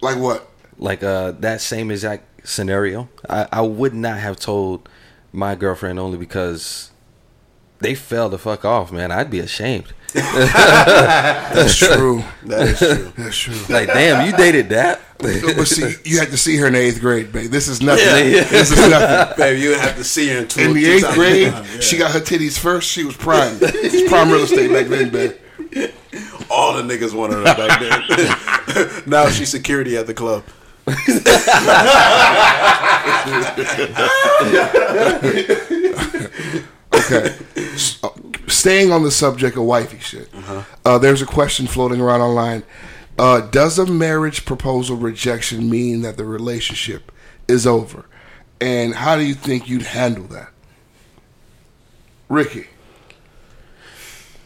Like what? Like uh, that same exact scenario, I, I would not have told my girlfriend only because they fell the fuck off, man. I'd be ashamed. [LAUGHS] [LAUGHS] That's true. That is true. That's true. Like, damn, you dated that? but see, you had to see her in the eighth grade, babe. This is nothing. Yeah. This is [LAUGHS] nothing. babe. you would have to see her in two In the two eighth times. grade, Yeah. she got her titties first. She was prime. It's prime real estate back then, babe. All the niggas wanted her back then. now she's security at the club. Okay. Uh, Staying on the subject of wifey shit, uh, there's a question floating around online. Uh, does a marriage proposal rejection mean that the relationship is over? And how do you think you'd handle that? Ricky.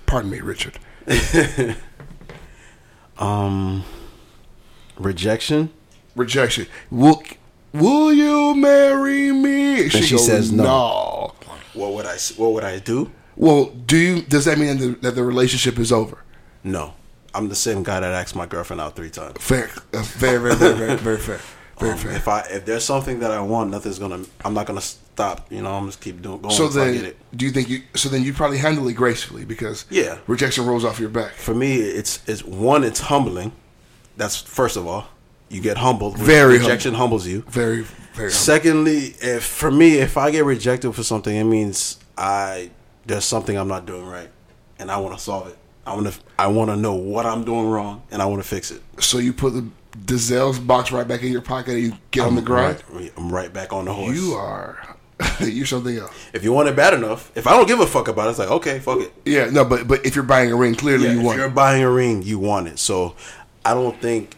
Pardon me, Richard. [LAUGHS] Um, rejection. Rejection. Will, will you marry me? she goes, says no. no. What would I? What would I do? Well, do you? Does that mean that the, that the relationship is over? No, I'm the same guy that asked my girlfriend out three times. Fair, uh, very, very, very, very, very fair, [LAUGHS] very Um, fair. If I if there's something that I want, nothing's gonna. I'm not gonna stop. You know, I'm just keep doing going So until I get then, do you think you? So then you probably handle it gracefully because Yeah. rejection rolls off your back. For me, it's it's one. It's humbling. That's first of all, you get humbled. Very rejection humbles you. Very, very. Secondly, if for me, if I get rejected for something, it means I there's something I'm not doing right, and I want to solve it. I want to I want to know what I'm doing wrong, and I want to fix it. so you put the Dazelles box right back in your pocket and you get on the grind. Right, I'm right back on the horse. You are, [LAUGHS] you're something else. If you want it bad enough, if I don't give a fuck about it, it's like okay, fuck it. Yeah, no, but but if you're buying a ring, clearly Yeah, you if want. you're it. buying a ring, you want it. So I don't think.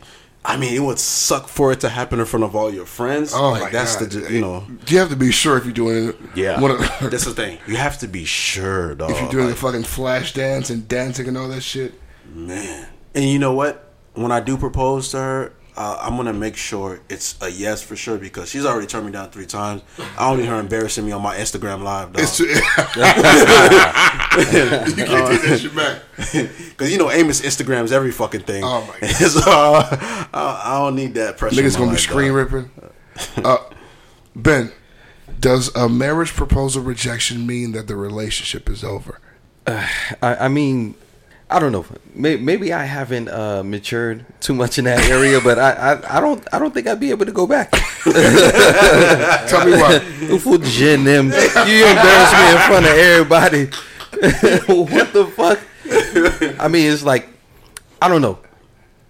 I mean, it would suck for it to happen in front of all your friends. Oh like my that's god! the you know. you have to be sure if you're doing it. Yeah, of- [LAUGHS] [LAUGHS] that's the thing. You have to be sure, dog. if you're doing Like, a fucking flash dance and dancing and all that shit. man. And you know what? When I do propose to her, uh, I'm gonna make sure it's a yes for sure because she's already turned me down three times. I don't need her embarrassing me on my Instagram live, dog. It's too, [LAUGHS] you can't take that shit back. [LAUGHS] Because you know Amos Instagrams every fucking thing. Oh my [LAUGHS] God. so uh, I, I don't need that pressure. Niggas gonna be screen dog. ripping. Uh, ben, does a marriage proposal rejection mean that the relationship is over? I, I mean, I don't know. Maybe, maybe I haven't uh, matured too much in that area, but I, I, I don't I don't think I'd be able to go back. [LAUGHS] Tell me why. Ufu Jin. You embarrass me in front of everybody. [LAUGHS] what the fuck? I mean, it's like I don't know.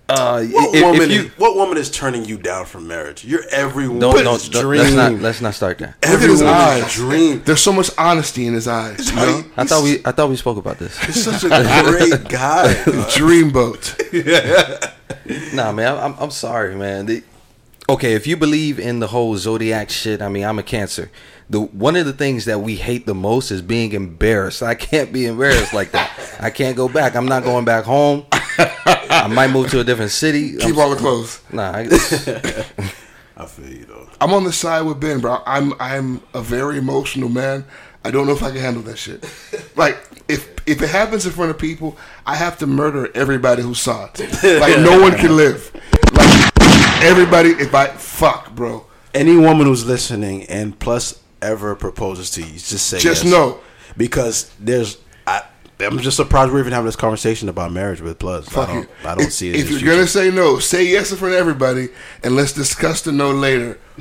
Uh, What if, woman? if you is, what woman is turning you down from marriage? You're every don't, woman's don't, don't dream. let's not let's not start that. Look at Everyone's eyes. dream. There's so much honesty in his eyes. You know? I thought we I thought we spoke about this. He's such a great [LAUGHS] guy. dog. Dreamboat. [LAUGHS] Nah, man, I'm I'm sorry, man. The- okay, if you believe in the whole zodiac shit, I mean, I'm a Cancer. The one of the things that we hate the most is being embarrassed. I can't be embarrassed like that. I can't go back. I'm not going back home. [LAUGHS] I might move to a different city. Keep I'm, all the clothes. nah, I, [LAUGHS] I feel you though. I'm on the side with Ben, bro. I'm I'm a very emotional man. I don't know if I can handle that shit. Like if if it happens in front of people, I have to murder everybody who saw it. Like no one can live. Like everybody. If I fuck, bro, Any woman who's listening and plus ever proposes to you, just say Just yes. know. because there's. I, I'm just surprised we're even having this conversation about marriage with plus. fuck I don't, I don't if, see it. If you're future. gonna say no, say yes in front of everybody, and let's discuss the no later. [LAUGHS]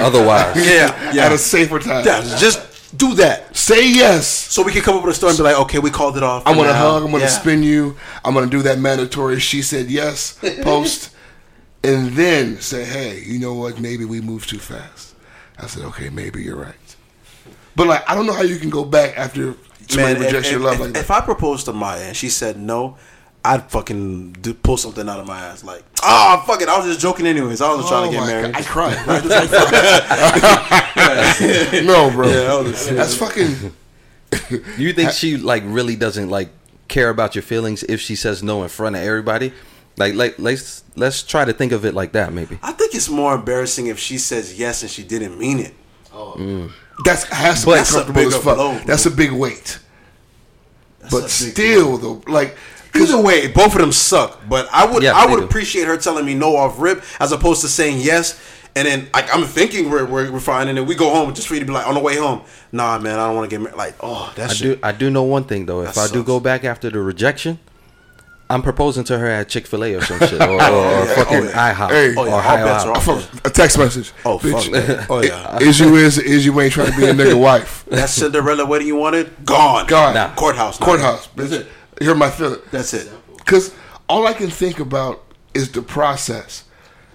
otherwise, [LAUGHS] yeah, yeah, At a safer time. yeah, just do that. Say yes. So we can come up with a story and be like, okay, we called it off. I'm for gonna now. hug. I'm gonna Yeah. spin you. I'm gonna do that mandatory. She said yes [LAUGHS] post, and then say, hey, you know what? Maybe we moved too fast. I said, okay, maybe you're right. But like, I don't know how you can go back after somebody Man, rejects if, your if, love if, like that. if I proposed to Maya and she said no, I'd fucking do, pull something out of my ass like, oh fuck it, I was just joking anyways. I was just trying to Oh get married. God, I cried. [LAUGHS] [LAUGHS] no, bro. That's fucking. [LAUGHS] You think she like really doesn't like care about your feelings if she says no in front of everybody? Like, like let's let's try to think of it like that, maybe. I think it's more embarrassing if she says yes and she didn't mean it. Oh. Mm. That's has to be That's a comfortable as fuck. blow, That's a big weight. That's but a big still, though, like, Either way, both of them suck. But I would Yeah, I would do. appreciate her telling me no off rip as opposed to saying yes. And then like I'm thinking we're, we're, we're fine, and then we go home just for you to be like on the way home. Nah, man, I don't want to get married. Like, oh, that's I shit. do I do know one thing though. If That I do go back after the rejection, I'm proposing to her at Chick Fil A or some shit, or, or, or [LAUGHS] oh, fucking Oh, yeah. IHOP, Hey. Oh, yeah, or all High bets are Hop. off. a text message. Oh Bitch, fuck. that. [LAUGHS] Oh yeah. [LAUGHS] Is you is is you ain't trying to be a nigga wife? that Cinderella wedding you wanted gone. God. Nah. Courthouse. now. Courthouse. Bitch. Hear my feeling. That's it. Because all I can think about is the process,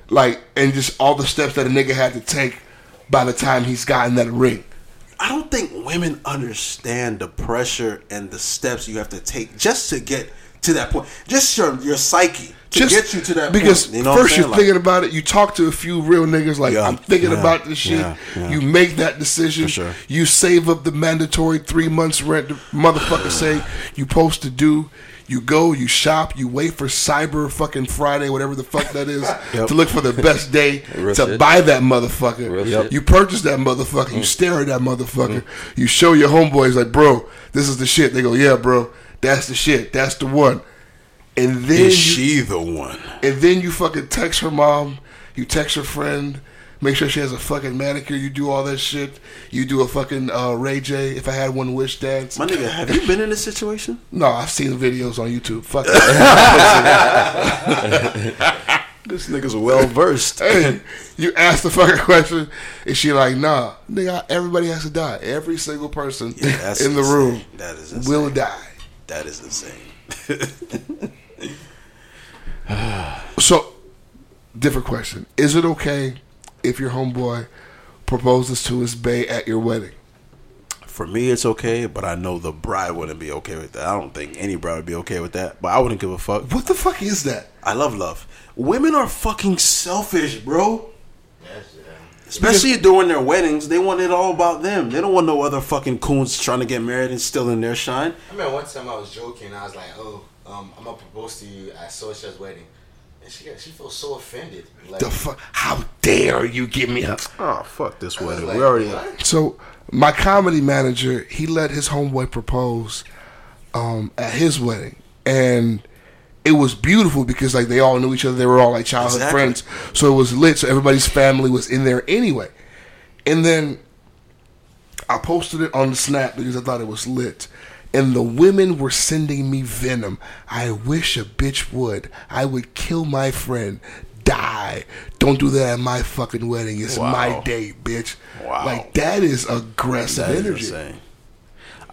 like, and just all the steps that a nigga had to take by the time he's gotten that ring. I don't think women understand the pressure and the steps you have to take just to get to that point. Just your your psyche to Just get you to that because point. You know first you're? Like, thinking about it. You talk to a few real niggas like Yeah, I'm thinking yeah, about this shit. yeah. You make that decision. Sure. You save up the mandatory three months rent. Motherfucker say you supposed to do. You go, you shop, you wait for Cyber fucking Friday, whatever the fuck that is, [LAUGHS] Yep. to look for the best day [LAUGHS] to buy that motherfucker. Shit. You purchase that motherfucker. You mm. stare at that motherfucker. Mm-hmm. You show your homeboys like, bro, this is the shit. They go, yeah, bro, that's the shit. That's the one. And then is she the one? and then you fucking text her mom, you text her friend, make sure she has a fucking manicure, you do all that shit. You do a fucking uh, Ray J, if I had one wish dance. My nigga, have you been in this situation? [LAUGHS] No, I've seen the videos on YouTube. Fuck [LAUGHS] that. [LAUGHS] This nigga's well versed. hey, you ask the fucking question, and she like, nah, nigga, everybody has to die. Every single person That's in the insane. room That is insane. will die. That is insane. [LAUGHS] So, different question. Is it okay if your homeboy proposes to his bae at your wedding? For me, it's okay, but I know the bride wouldn't be okay with that. I don't think any bride would be okay with that, but I wouldn't give a fuck. What the fuck is that? I love love. Women are fucking selfish, bro. Especially during their weddings, they want it all about them. They don't want no other fucking coons trying to get married and still in their shine. I remember one time I was joking. I was like, "Oh, um, I'm gonna propose to you at Sosha's wedding," and she she felt so offended. Like, The fuck? How dare you give me a? Oh fuck this I wedding. like, we already. what? So my comedy manager, he let his homeboy propose um, at his wedding, and it was beautiful because like they all knew each other. They were all like childhood Exactly. friends, so it was lit. So everybody's family was in there anyway. And then I posted it on the snap because I thought it was lit. And the women were sending me venom. I wish a bitch would. I would kill my friend. Die. Don't do that at my fucking wedding. It's Wow. my day, bitch. Wow. Like that is aggressive That is energy. insane.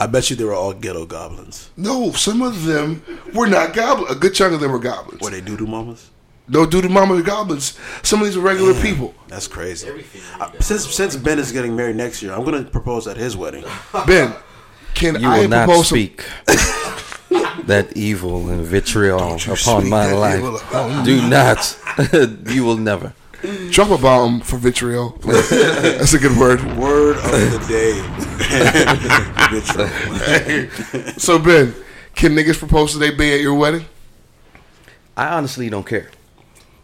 I bet you they were all ghetto goblins. No, some of them were not goblins. A good chunk of them were goblins. Were they doo-doo mamas? No, do the mama the goblins. Some of these are regular people. That's crazy. Everything. Uh, since since Ben is getting married next year, I'm gonna propose at his wedding. [LAUGHS] Ben, can You I will not propose some- speak [LAUGHS] that evil and vitriol upon my that evil life. Do not. [LAUGHS] you will never. [LAUGHS] Drop a bomb for vitriol. [LAUGHS] That's a good word. Word of the day. [LAUGHS] Vitriol. So Ben, can niggas propose to they be at your wedding? I honestly don't care.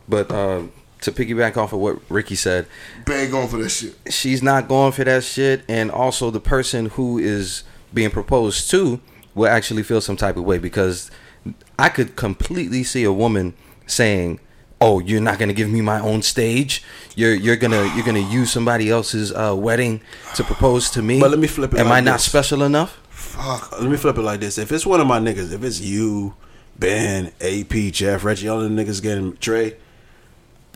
But uh, to piggyback off of what Ricky said, Ben going for this shit. she's not going for that shit, and also the person who is being proposed to will actually feel some type of way because I could completely see a woman saying, "Oh, you're not gonna give me my own stage. You're you're gonna you're gonna use somebody else's uh, wedding to propose to me. But let me flip it Am like I not special enough? Fuck. Let me flip it like this: If it's one of my niggas, if it's you, Ben, AP, Jeff, Reggie, all the niggas getting Trey.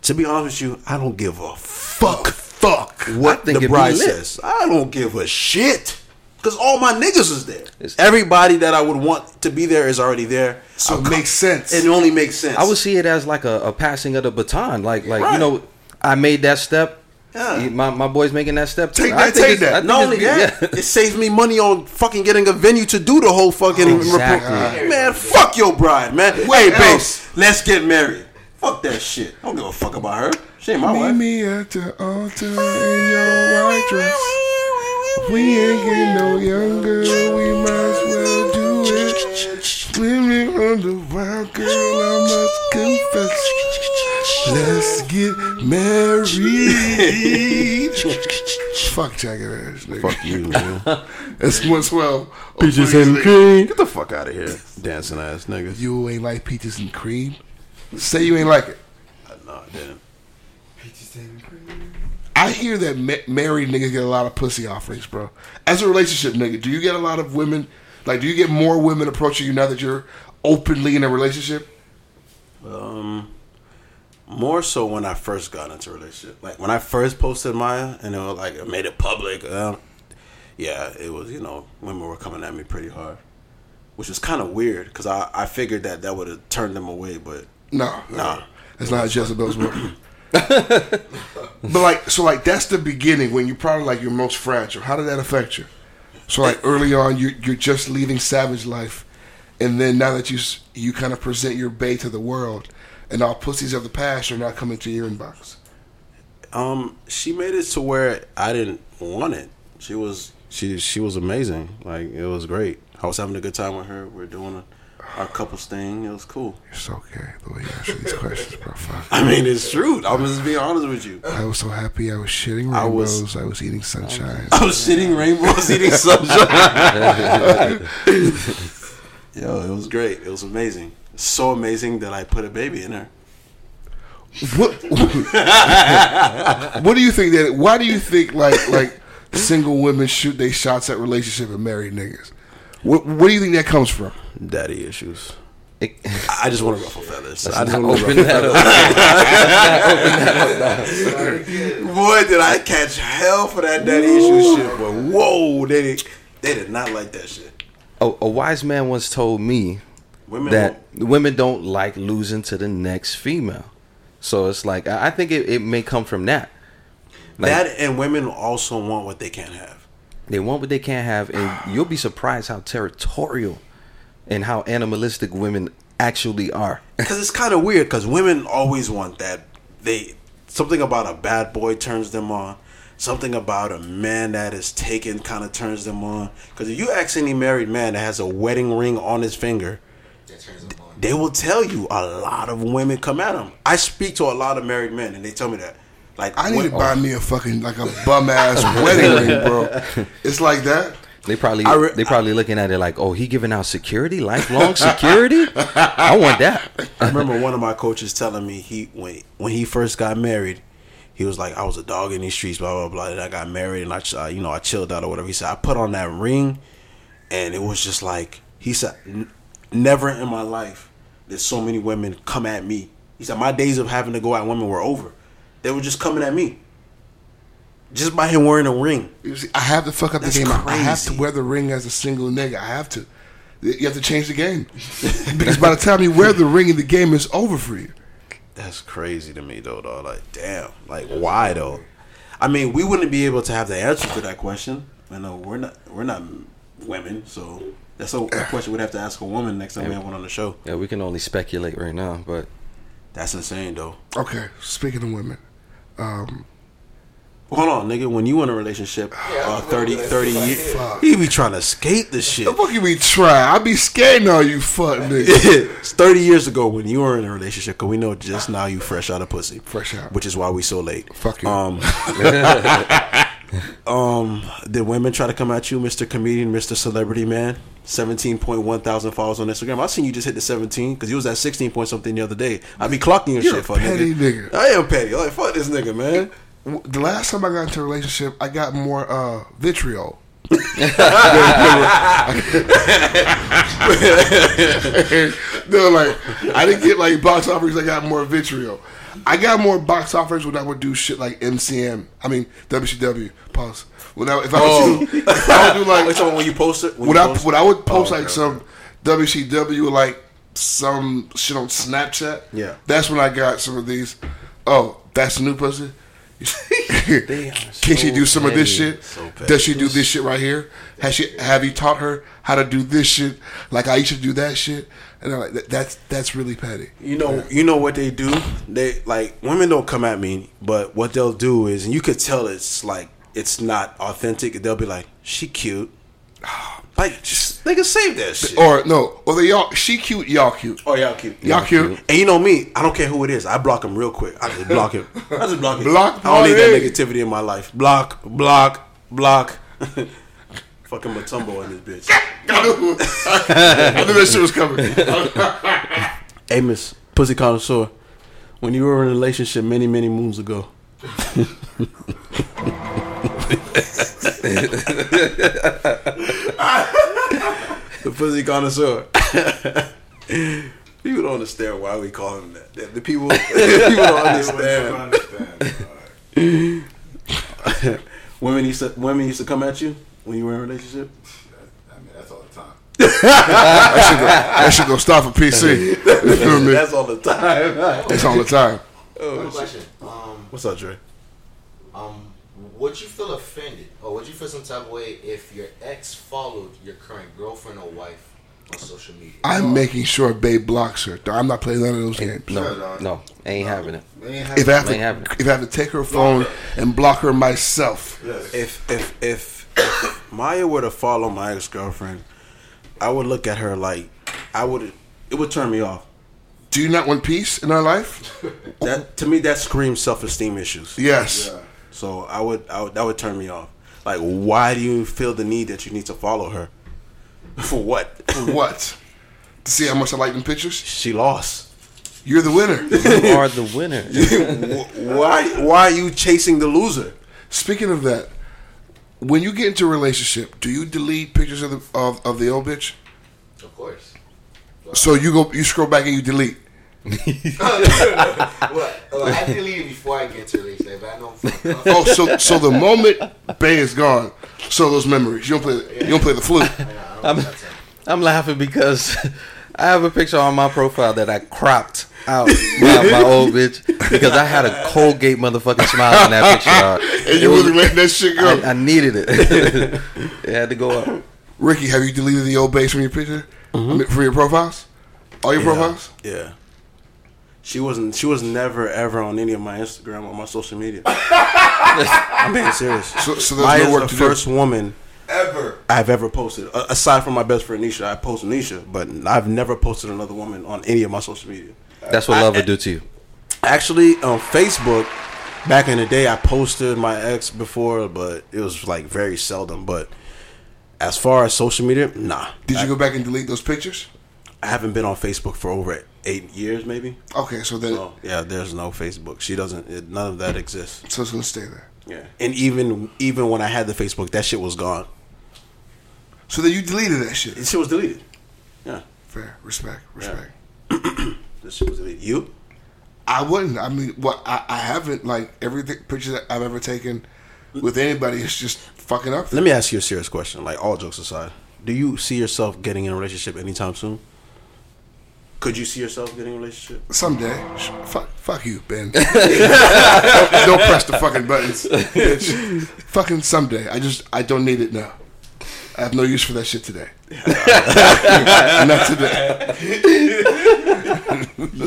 To be honest with you, I don't give a fuck. Fuck what the bride says. I don't give a shit. Cause all my niggas is there. It's- Everybody that I would want to be there is already there. So I'll it makes sense. It only makes sense. I would see it as like a, a passing of the baton. Like like you know, I made that step. Yeah. My my boy's making that step. too. Take I that, think take that. Not only that, yeah. [LAUGHS] it saves me money on fucking getting a venue to do the whole fucking Exactly. report. Man, fuck your bride, man. Wait, hey, babe, let's get married. Fuck that shit. I don't give a fuck about her. She ain't my Meet wife. me at the altar in your white dress. We ain't getting no younger. We might as well do it. Swimming on the wild girl, I must confess. Let's get married. Fuck jagged ass nigga. Fuck you, man. [LAUGHS] It's 112. Peaches and cream. Get the fuck out of here, dancing ass niggas. You ain't like peaches and cream? Say you ain't like it. Uh, no, I didn't. I hear that ma- married niggas get a lot of pussy offerings, bro. As a relationship nigga, do you get a lot of women? Like, do you get more women approaching you now that you're openly in a relationship? Um, more so when I first got into a relationship. Like when I first posted Maya and it was like I made it public. Uh, yeah, it was you know women were coming at me pretty hard, which was kind of weird because I I figured that that would have turned them away, but No, Nah. it's not Jezebel's work. But like, so like that's the beginning when you're probably like your most fragile. How did that affect you? So like early on, you you're just leaving savage life, and then now that you you kind of present your bay to the world, and all pussies of the past are now coming to your inbox. um she made it to where I didn't want it. She was she she was amazing. Like it was great. I was having a good time with her. We are doing a, our couples thing. It was cool. You're so gay the way you answer these questions, bro. Fuck. [LAUGHS] I mean, it's true. I'm just being honest with you. I was so happy. I was shitting I was- rainbows. I was, eating sunshine. I was shitting rainbows, [LAUGHS] eating sunshine. [LAUGHS] Yo, it was great. It was amazing. So amazing that I put a baby in her. what? what do you think that? Why do you think like like single women shoot they shots at relationship and married niggas? What What do you think that comes from? Daddy issues. It- I just want to ruffle feathers. I just not want to open ruffle that up. [LAUGHS] Boy, did I catch hell for that daddy issue shit. But whoa, they did, they did not like that shit. A, a wise man once told me Women that women don't like losing to the next female. So it's like I I think it, it may come from that. Like, that and women also want what they can't have. They want what they can't have, and you'll be surprised how territorial and how animalistic women actually are. [LAUGHS] Because it's kind of weird. Because women always want that. They something about a bad boy turns them on. Something about a man that is taken kind of turns them on. Because if you ask any married man that has a wedding ring on his finger, That turns them on. they will tell you a lot of women come at them. I speak to a lot of married men, and they tell me that. Like I need to buy me a fucking like a bum ass [LAUGHS] wedding ring, bro. [LAUGHS] It's like that. They probably I re- they probably looking at it like, oh, he giving out security, lifelong [LAUGHS] security. I want that. I remember one of my coaches telling me he when when he first got married, he was like, I was a dog in these streets, blah blah blah. And I got married, and I uh, you know I chilled out or whatever. He said I put on that ring, and it was just like he said, never in my life did so many women come at me. He said my days of having to go at women were over. They were just coming at me, just by him wearing a ring. You see, I have to fuck up That's the game. I have to wear the ring as a single nigga. I have to. You have to change the game because by the time you wear the ring, in the game is over for you. That's crazy to me though, dog. Like, damn. Like, why though? I mean, we wouldn't be able to have the answer to that question. I know we're not we're not women, so that's a, a question we'd have to ask a woman next time we have one on the show. Yeah, we can only speculate right now, but That's insane though. Okay, speaking of women, um, Hold on, nigga. When you in a relationship, [SIGHS] uh, 30, 30 years, he be trying to skate the shit. the fuck you be trying? I be skating on you, fuck [LAUGHS] nigga. [LAUGHS] it's 30 years ago when you were in a relationship, because we know just now you fresh out of pussy. Fresh out. Which is why we so late. Fuck you. Um, [LAUGHS] [LAUGHS] um, did women try to come at you, Mr. Comedian, Mr. Celebrity Man? 17.1 thousand followers on Instagram. I seen you just hit the 17 because you was at 16 point something the other day. I be clocking your You're shit for petty nigga. I am petty. Like, fuck this nigga, man. The last time I got into a relationship, I got more uh, vitriol. [LAUGHS] [LAUGHS] no, like I didn't get like box offers. I got more vitriol. I got more box offers when I would do shit like MCM. I mean WCW. Pause. When I, if I would oh. do, if I would do Like, [LAUGHS] so when you post it, when, when I post when I would post Oh, like okay, some WCW like some shit on Snapchat. Yeah. that's when I got some of these. Oh, that's the new pussy. [LAUGHS] Can she do some of this shit? So. Does she do this shit right here? Has she? Have you taught her how to do this shit? Like I used to do that shit, and I'm like, that, that's that's really petty. You know, you know what they do. They like women don't come at me, but what they'll do is, and you could tell it's like it's not authentic. They'll be like, "She cute," [SIGHS] like just they can save that shit. Or no, or they y'all she cute, y'all cute. Oh, y'all cute. Y'all cute. And you know me, I don't care who it is. I block him real quick. I just block him. [LAUGHS] I just block him. Block I don't need that negativity in my life. Block, block, block. [LAUGHS] Fucking Mutombo in this bitch. [LAUGHS] I knew, I [LAUGHS] knew that shit was coming. Amos, Pussy Connoisseur, when you were in a relationship many, many moons ago. [LAUGHS] the Pussy Connoisseur. people don't understand why we call him that. The- The people, people don't understand. women used to women used to come at you when you were in a relationship. I mean, that's all the time. [LAUGHS] that shit gonna stop for PC. You feel me? That's all the time. That's all the time. One question. Um, What's up, Dre? um, would you feel offended, or would you feel some type of way if your ex followed your current girlfriend or wife on social media? I'm making sure Babe blocks her. I'm not playing none of those games. No, no, ain't having it. If I have Ain't happening. to, if I have to take her phone and block her myself, If if if, if [COUGHS] Maya were to follow my ex girlfriend, I would look at her like I would. It would turn me off. do you not want peace in our life? [LAUGHS] That to me, that screams self esteem issues. Yes. So I would, I would that would turn me off. Like, why do you feel the need that you need to follow her? [LAUGHS] For what? For [LAUGHS] what? To see how much I like them pictures? she lost. You're the winner. You are the winner. Why? Why are you chasing the loser? Speaking of that, when you get into a relationship, do you delete pictures of the of, of the old bitch? Of course. So you go, you scroll back and you delete. [LAUGHS] Well, uh, I deleted before I get into a relationship. but I know from Oh, so so the moment Bay is gone, so those memories. You don't play. You don't play the flute. I'm, I'm laughing because [LAUGHS] I have a picture on my profile that I cropped out my, my old bitch because I had a Colgate motherfucking smile in that picture. dog. [LAUGHS] And you wasn't letting that shit go. I, I needed it. [LAUGHS] it had to go up. Ricky, have you deleted the old base from your picture? Mm-hmm. I mean, from your profiles? All your profiles? Yeah. She wasn't. She was never ever on any of my Instagram or my social media. [LAUGHS] I'm being serious. So, so there's Maya's no work the to first woman ever. I've ever posted. A- aside from my best friend Nisha, I post Nisha, but I've never posted another woman on any of my social media. That's what love would do to you. Actually, on Facebook, back in the day, I posted my ex before, but it was like very seldom. But as far as social media, nah. Did you go back and delete those pictures? I haven't been on Facebook for over eight years, maybe. Okay, so then So yeah, there's no Facebook. She doesn't. It, none of that exists. so it's gonna stay there. Yeah, and even even when I had the Facebook, that shit was gone. So then you deleted that shit. It shit was deleted. Yeah, Fair, respect, respect. [CLEARS THROAT] this shit was deleted. You? I wouldn't. I mean, what I, I haven't like everything picture that I've ever taken with anybody is just fucking up. Let me ask you a serious question. Like all jokes aside, do you see yourself getting in a relationship anytime soon? Could you see yourself getting in a relationship? Someday, fuck, fuck you, Ben. don't, [LAUGHS] [LAUGHS] don't press the fucking buttons, bitch. Fucking someday. I just I don't need it now. I have no use for that shit today. [LAUGHS] Not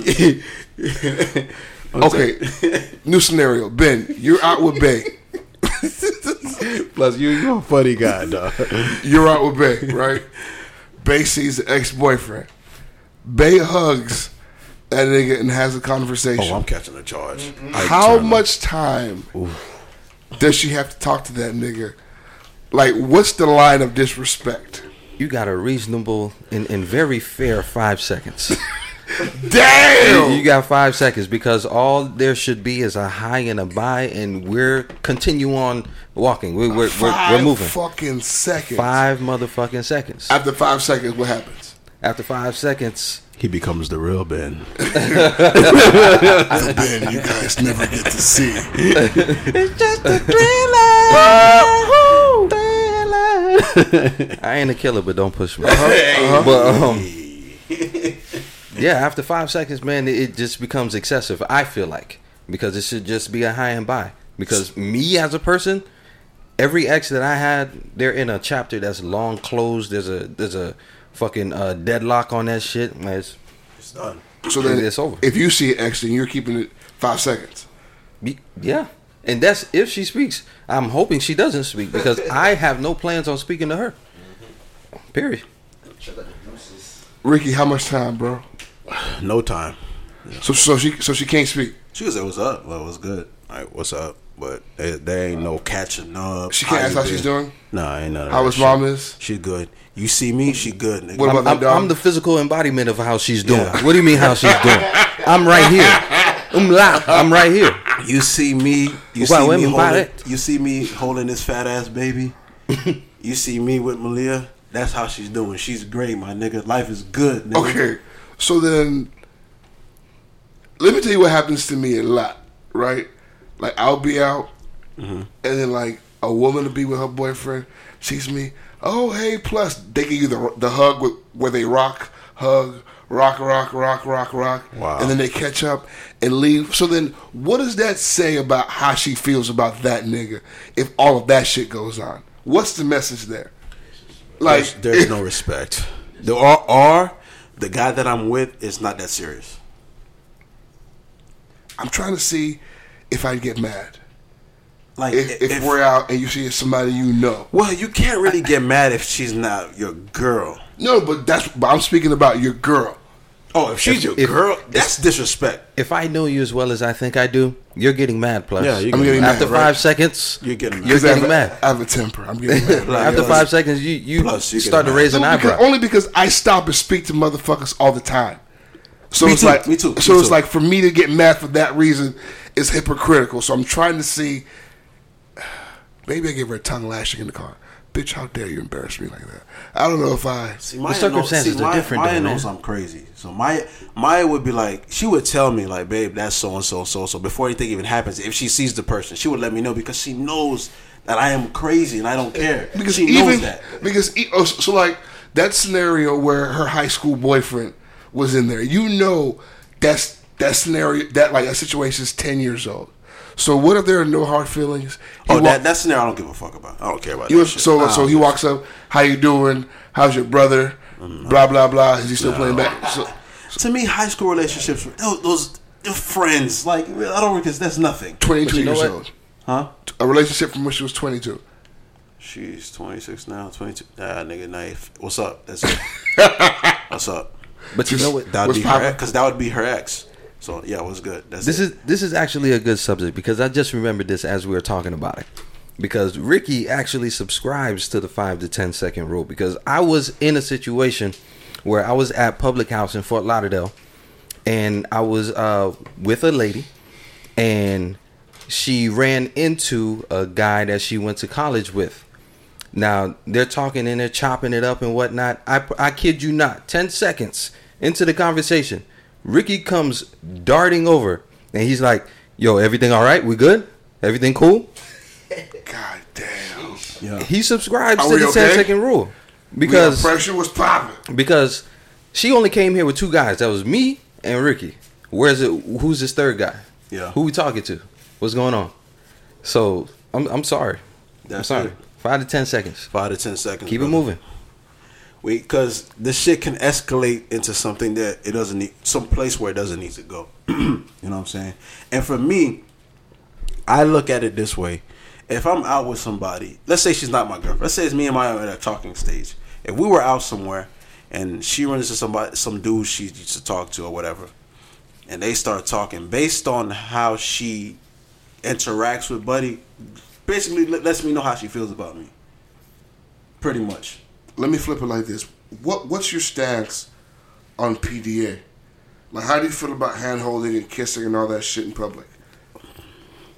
today. Okay, [LAUGHS] new scenario. Ben, you're out with Bay. Plus, you you're a funny guy, dog. [LAUGHS] You're out with Bay, right? Bay sees the ex boyfriend. Bay hugs that nigga and has a conversation. Oh, I'm catching a charge. I How much time does she have to talk to that nigga? Like, what's the line of disrespect? You got a reasonable and, and very fair five seconds. [LAUGHS] Damn! You got five seconds because all there should be is a high and a buy, and we're continue on walking. We're we're, we're, we're moving. fucking seconds. Five motherfucking seconds. After five seconds, what happens? After five seconds, He becomes the real Ben. [LAUGHS] [LAUGHS] The Ben you guys never get to see. It's just a thriller. thriller. [LAUGHS] I ain't a killer, but don't push me. But um, yeah, after five seconds, man, it, it just becomes excessive. I feel like because it should just be a high and buy. Because me as a person, every ex that I had, they're in a chapter that's long closed. There's a there's a fucking uh, deadlock on that shit. Man, it's, It's done. So then, It's over. if you see an ex, then you're keeping it five seconds. be- yeah, and that's if she speaks. I'm hoping she doesn't speak because [LAUGHS] I have no plans on speaking to her. Period. Ricky, how much time, bro? No time. So so she so she can't speak. She was like, "What's up? Well, what's good? Like, what's up?" But there, there ain't no catching up. She can't ask how she's been? doing. Nah, ain't none of How that his shit. mom is. She good. You see me, she good. Nigga. What about I'm, that I'm, dog? I'm the physical embodiment of how she's doing. Yeah. What do you mean how she's doing? I'm right here. Umla, I'm right here. You see me. You Wow, see me holding. You see me holding this fat ass baby. [LAUGHS] you see me with Malia. That's how she's doing. She's great, my nigga. Life is good. Nigga. Okay, so then let me tell you what happens to me a lot, right? Like I'll be out, Mm-hmm. and then like a woman will be with her boyfriend, sees me. Oh hey, plus they give you the the hug with, where they rock, hug, rock, rock, rock, rock, rock, Wow. and then they catch up and leave. So then, what does that say about how she feels about that nigga? If all of that shit goes on, what's the message there? Like There's, there's [LAUGHS] no respect. There are, or the guy that I'm with is not that serious. I'm trying to see if I get mad. Like If, if, we're out and you see somebody you know. well, you can't really get mad if she's not your girl. No, but that's but I'm speaking about your girl. Oh, if she's If- your if- girl, that's disrespect. If I know you as well as I think I do, you're getting mad. Plus, Yeah, you're I'm getting after mad, five right? seconds, You're getting mad. You're 'Cause I have getting a- mad. I have a temper. I'm getting mad. [LAUGHS] Like, after plus- five seconds, you you plus start to mad. raise an No, because, eyebrow. only because I stop and speak to motherfuckers all the time. So Me it's too, like me too, me So it's too. like for me to get mad for that reason is hypocritical. So I'm trying to see. [SIGHS] Maybe I give her a tongue lashing in the car. Bitch, how dare you embarrass me like that? I don't know if I. See, Maya circumstances knows, see, are Maya, different, Maya though, knows man. I'm crazy. So Maya, Maya would be like, she would tell me like, babe, that's so and so, so so. Before anything even happens, if she sees the person, she would let me know because she knows that I am crazy and I don't care. Because she even knows that. because e- oh, so so like that scenario where her high school boyfriend was in there, you know that's that scenario that like that situation is ten years old. So what if there are no hard feelings? He Oh, wa- that that scenario I don't give a fuck about. I don't care about he that was, shit. so Nah, so he walks up, how you doing? How's your brother? Mm-hmm. Blah blah blah. Is he still playing back? So, To me, high school relationships, those, those they're friends. Like I don't because that's nothing. Twenty two you know years what? old. Huh? A relationship from when she was twenty two. She's 26 now, 22. Nah, nigga, knife. What's up? That's it. [LAUGHS] What's up? but you know what? That would be her poppin'? because that would be her ex. So yeah, it was good? That's This it. is this is actually a good subject because I just remembered this as we were talking about it. Because Ricky actually subscribes to the five to ten second rule. Because I was in a situation where I was at Public House in Fort Lauderdale, and I was uh, with a lady, and she ran into a guy that she went to college with. Now they're talking and they're chopping it up and whatnot. I I kid you not. Ten seconds into the conversation, Ricky comes darting over and he's like, "Yo, everything all right? We good? Everything cool?" [LAUGHS] God damn. Yeah. He subscribes Are to the okay? 10 second rule Because because pressure was popping. because she only came here with two guys. That was me and Ricky. Where's it? Who's this third guy? Yeah. Who we talking to? What's going on? So I'm I'm sorry. I'm sorry. it. Five to ten seconds. Five to ten seconds. Keep it moving. Wait, because this shit can escalate into something that it doesn't need, some place where it doesn't need to go. [CLEARS THROAT] you know what I'm saying? And for me, I look at it this way: if I'm out with somebody, let's say she's not my girlfriend, let's say it's me and my at a talking stage. If we were out somewhere and she runs into somebody, some dude she used to talk to or whatever, and they start talking based on how she interacts with Buddy, basically lets me know how she feels about me. Pretty much. Let me flip it like this. What what's your stance on PDA? Like how do you feel about hand holding and kissing and all that shit in public?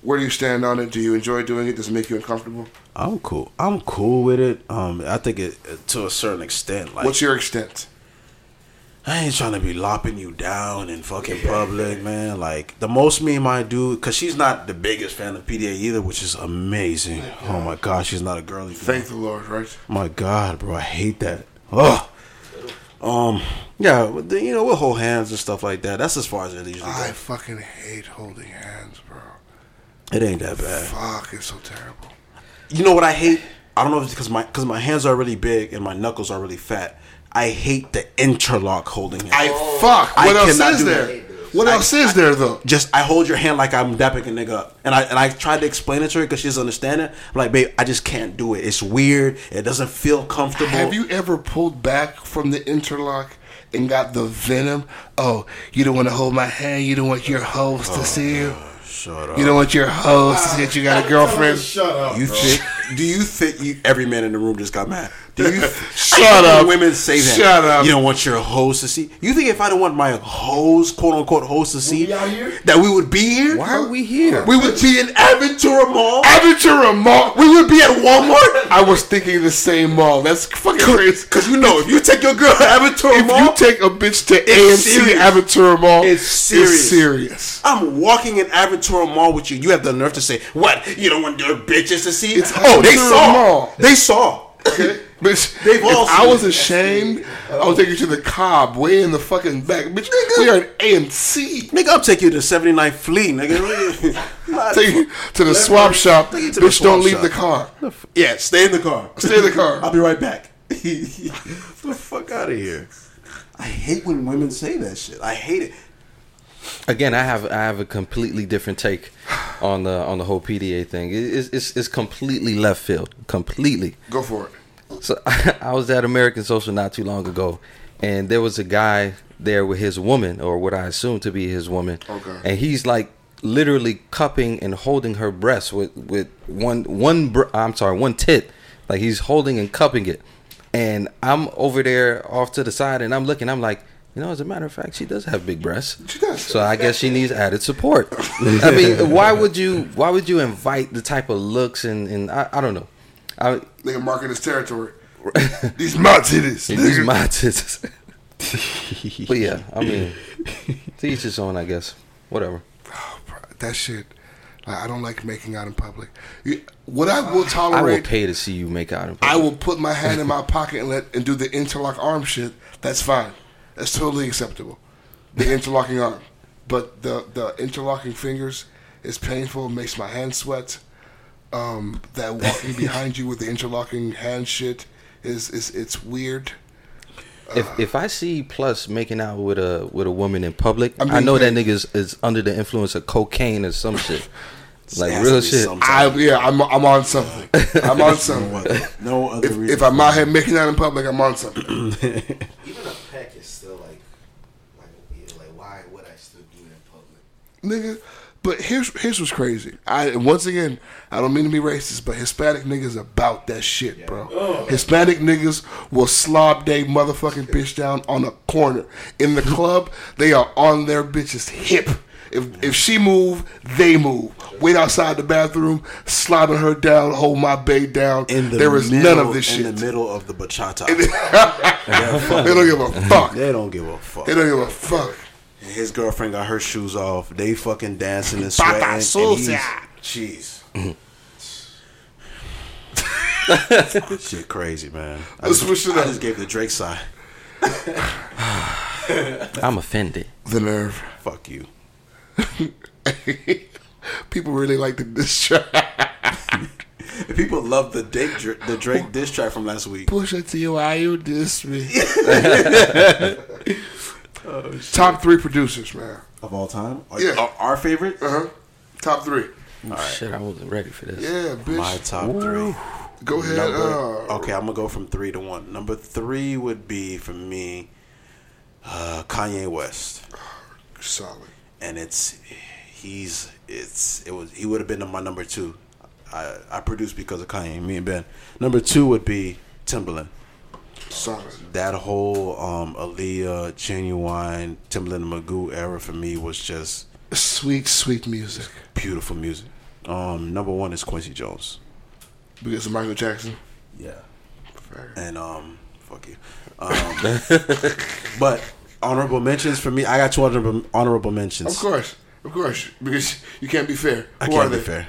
Where do you stand on it? Do you enjoy doing it? Does it make you uncomfortable? I'm cool. I'm cool with it. Um, I think it to a certain extent. Like, What's your extent? I ain't trying to be lopping you down in fucking public, man. Like the most me might do, cause she's not the biggest fan of PDA either, which is amazing. Oh my god, she's not a girly. girl. Thank the Lord, right? My God, bro, I hate that. Ugh. Um, yeah, you know, we'll hold hands and stuff like that. That's as far as it usually goes. I fucking hate holding hands, bro. It ain't that bad. Fuck, it's so terrible. You know what I hate? I don't know if it's because my because my hands are really big and my knuckles are really fat. I hate the interlock holding hand. I oh. fuck. I What else cannot is do there? that. What I- else is there though? just I hold your hand like I'm dapping a nigga up, and I and I tried to explain it to her because she doesn't understand it. I'm like, babe, I just can't do it. It's weird. It doesn't feel comfortable. Have you ever pulled back from the interlock and got the venom? Oh, you don't want to hold my hand. You don't want your host to see you. Oh, shut up. You don't want your host to see that you got a [LAUGHS] girlfriend. Shut up. You think? Do you think you, every man in the room just got mad? Do you? [LAUGHS] Shut I hate when up. Women say that. Shut up. You don't want your host to see. You think if I don't want my host, quote unquote, host to see, we out here? that we would be here? Why are we here? We would be in Aventura Mall. Aventura Mall. We would be at Walmart. I was thinking the same mall. That's fucking crazy. Cause you know, if you take your girl to Aventura Mall. If Mall, you take a bitch to AMC serious. Aventura Mall, It's serious. It's serious. I'm walking in Aventura Mall with you. You have the nerve to say, "What? You don't want your bitches to see?" It's oh, they saw. Mall. They saw. Okay? [CLEARS THROAT] Bitch, They've all if I was it. ashamed, I would take you to the Cobb, way in the fucking back. Bitch, we are at AMC. Nigga, I'll take you to 79th Fleet, nigga. [LAUGHS] Take you to the swap shop. Take you to the Bitch, don't swap leave shop. the car. yeah, stay in the car. Stay in the car. [LAUGHS] I'll be right back. Get [LAUGHS] the fuck out of here. I hate when women say that shit. I hate it. Again, I have I have a completely different take on the on the whole PDA thing. It- It's it's, it's completely left field, completely. Go for it. So [LAUGHS] I was at American Social not too long ago, and there was a guy there with his woman, or what I assume to be his woman. Okay. And he's like literally cupping and holding her breast with with one one br- I'm sorry one tit, like he's holding and cupping it. And I'm over there off to the side, and I'm looking. I'm like, you know, as a matter of fact, she does have big breasts. She does. So I guess she needs added support. I mean, why would you? Why would you invite the type of looks and and I, I don't know. I, Nigga marking his territory. [LAUGHS] These my titties. these my tits. [LAUGHS] but yeah, I mean, to each his own, I guess. Whatever. Oh, that shit. Like, I don't like making out in public. You, what I will tolerate. I will pay to see you make out. In public. I will put my hand in my [LAUGHS] pocket and let and do the interlock arm shit. That's fine. That's totally acceptable. The interlocking arm, but the the interlocking fingers is painful. Makes my hand sweat. Um, that walking [LAUGHS] behind you with the interlocking hand shit is is it's weird. If if I see Plus making out with a with a woman in public, I'm I know that nigga is, is under the influence of cocaine or some shit. [LAUGHS] Like It has to real shit. some I, yeah, I'm I'm on something. I'm on [LAUGHS] something. No other, no other If, reason. if I'm out here making out in public, I'm on something. Even a peck is still like, like, yeah, like why would I still do it in public? nigga. But here's here's what's crazy. I once again, I don't mean to be racist, but Hispanic niggas about that shit, bro. Hispanic niggas will slob they motherfucking bitch down on a corner in the club. They are on their bitch's hip. If if she move, they move. Wait outside the bathroom, slobbing her down, hold my babe down. in the there is middle, none of this shit. in the middle of the bachata. [LAUGHS] they don't give a [LAUGHS] fuck. they don't give a fuck. They don't give a fuck. And his girlfriend got her shoes off. They fucking dancing and sweating. Pata and sucia. he's- Jeez. [LAUGHS] Shit crazy, man. I Let's just, I just gave the Drake side. [SIGHS] I'm offended. The nerve. Fuck you. [LAUGHS] People really like the diss track. [LAUGHS] People love the Drake, the Drake diss track from last week. Push it to you while you diss me. Top three producers, man. Of all time? Are- Yeah. are- Our favorite? Uh huh. Top three. Shit, I wasn't ready for this. Yeah, bitch. My top three. Go ahead. Number, uh, okay, I'm gonna go from three to one. Number three would be for me, uh, Kanye West, Solid. and it's he's it's it was he would have been my number two. I I produced because of Kanye, me and Ben. Number two would be Timbaland. Solid. That whole um, Aaliyah, Ginuwine, Timbaland and Magoo era for me was just Sweet, sweet music. beautiful music. Um, number one is Quincy Jones. Because of Michael Jackson. Yeah. Fair. and um, fuck you. Um, [LAUGHS] but honorable mentions for me. I got two honorable honorable mentions. Of course. Of course. Because you can't be fair. I Who can't be they? fair.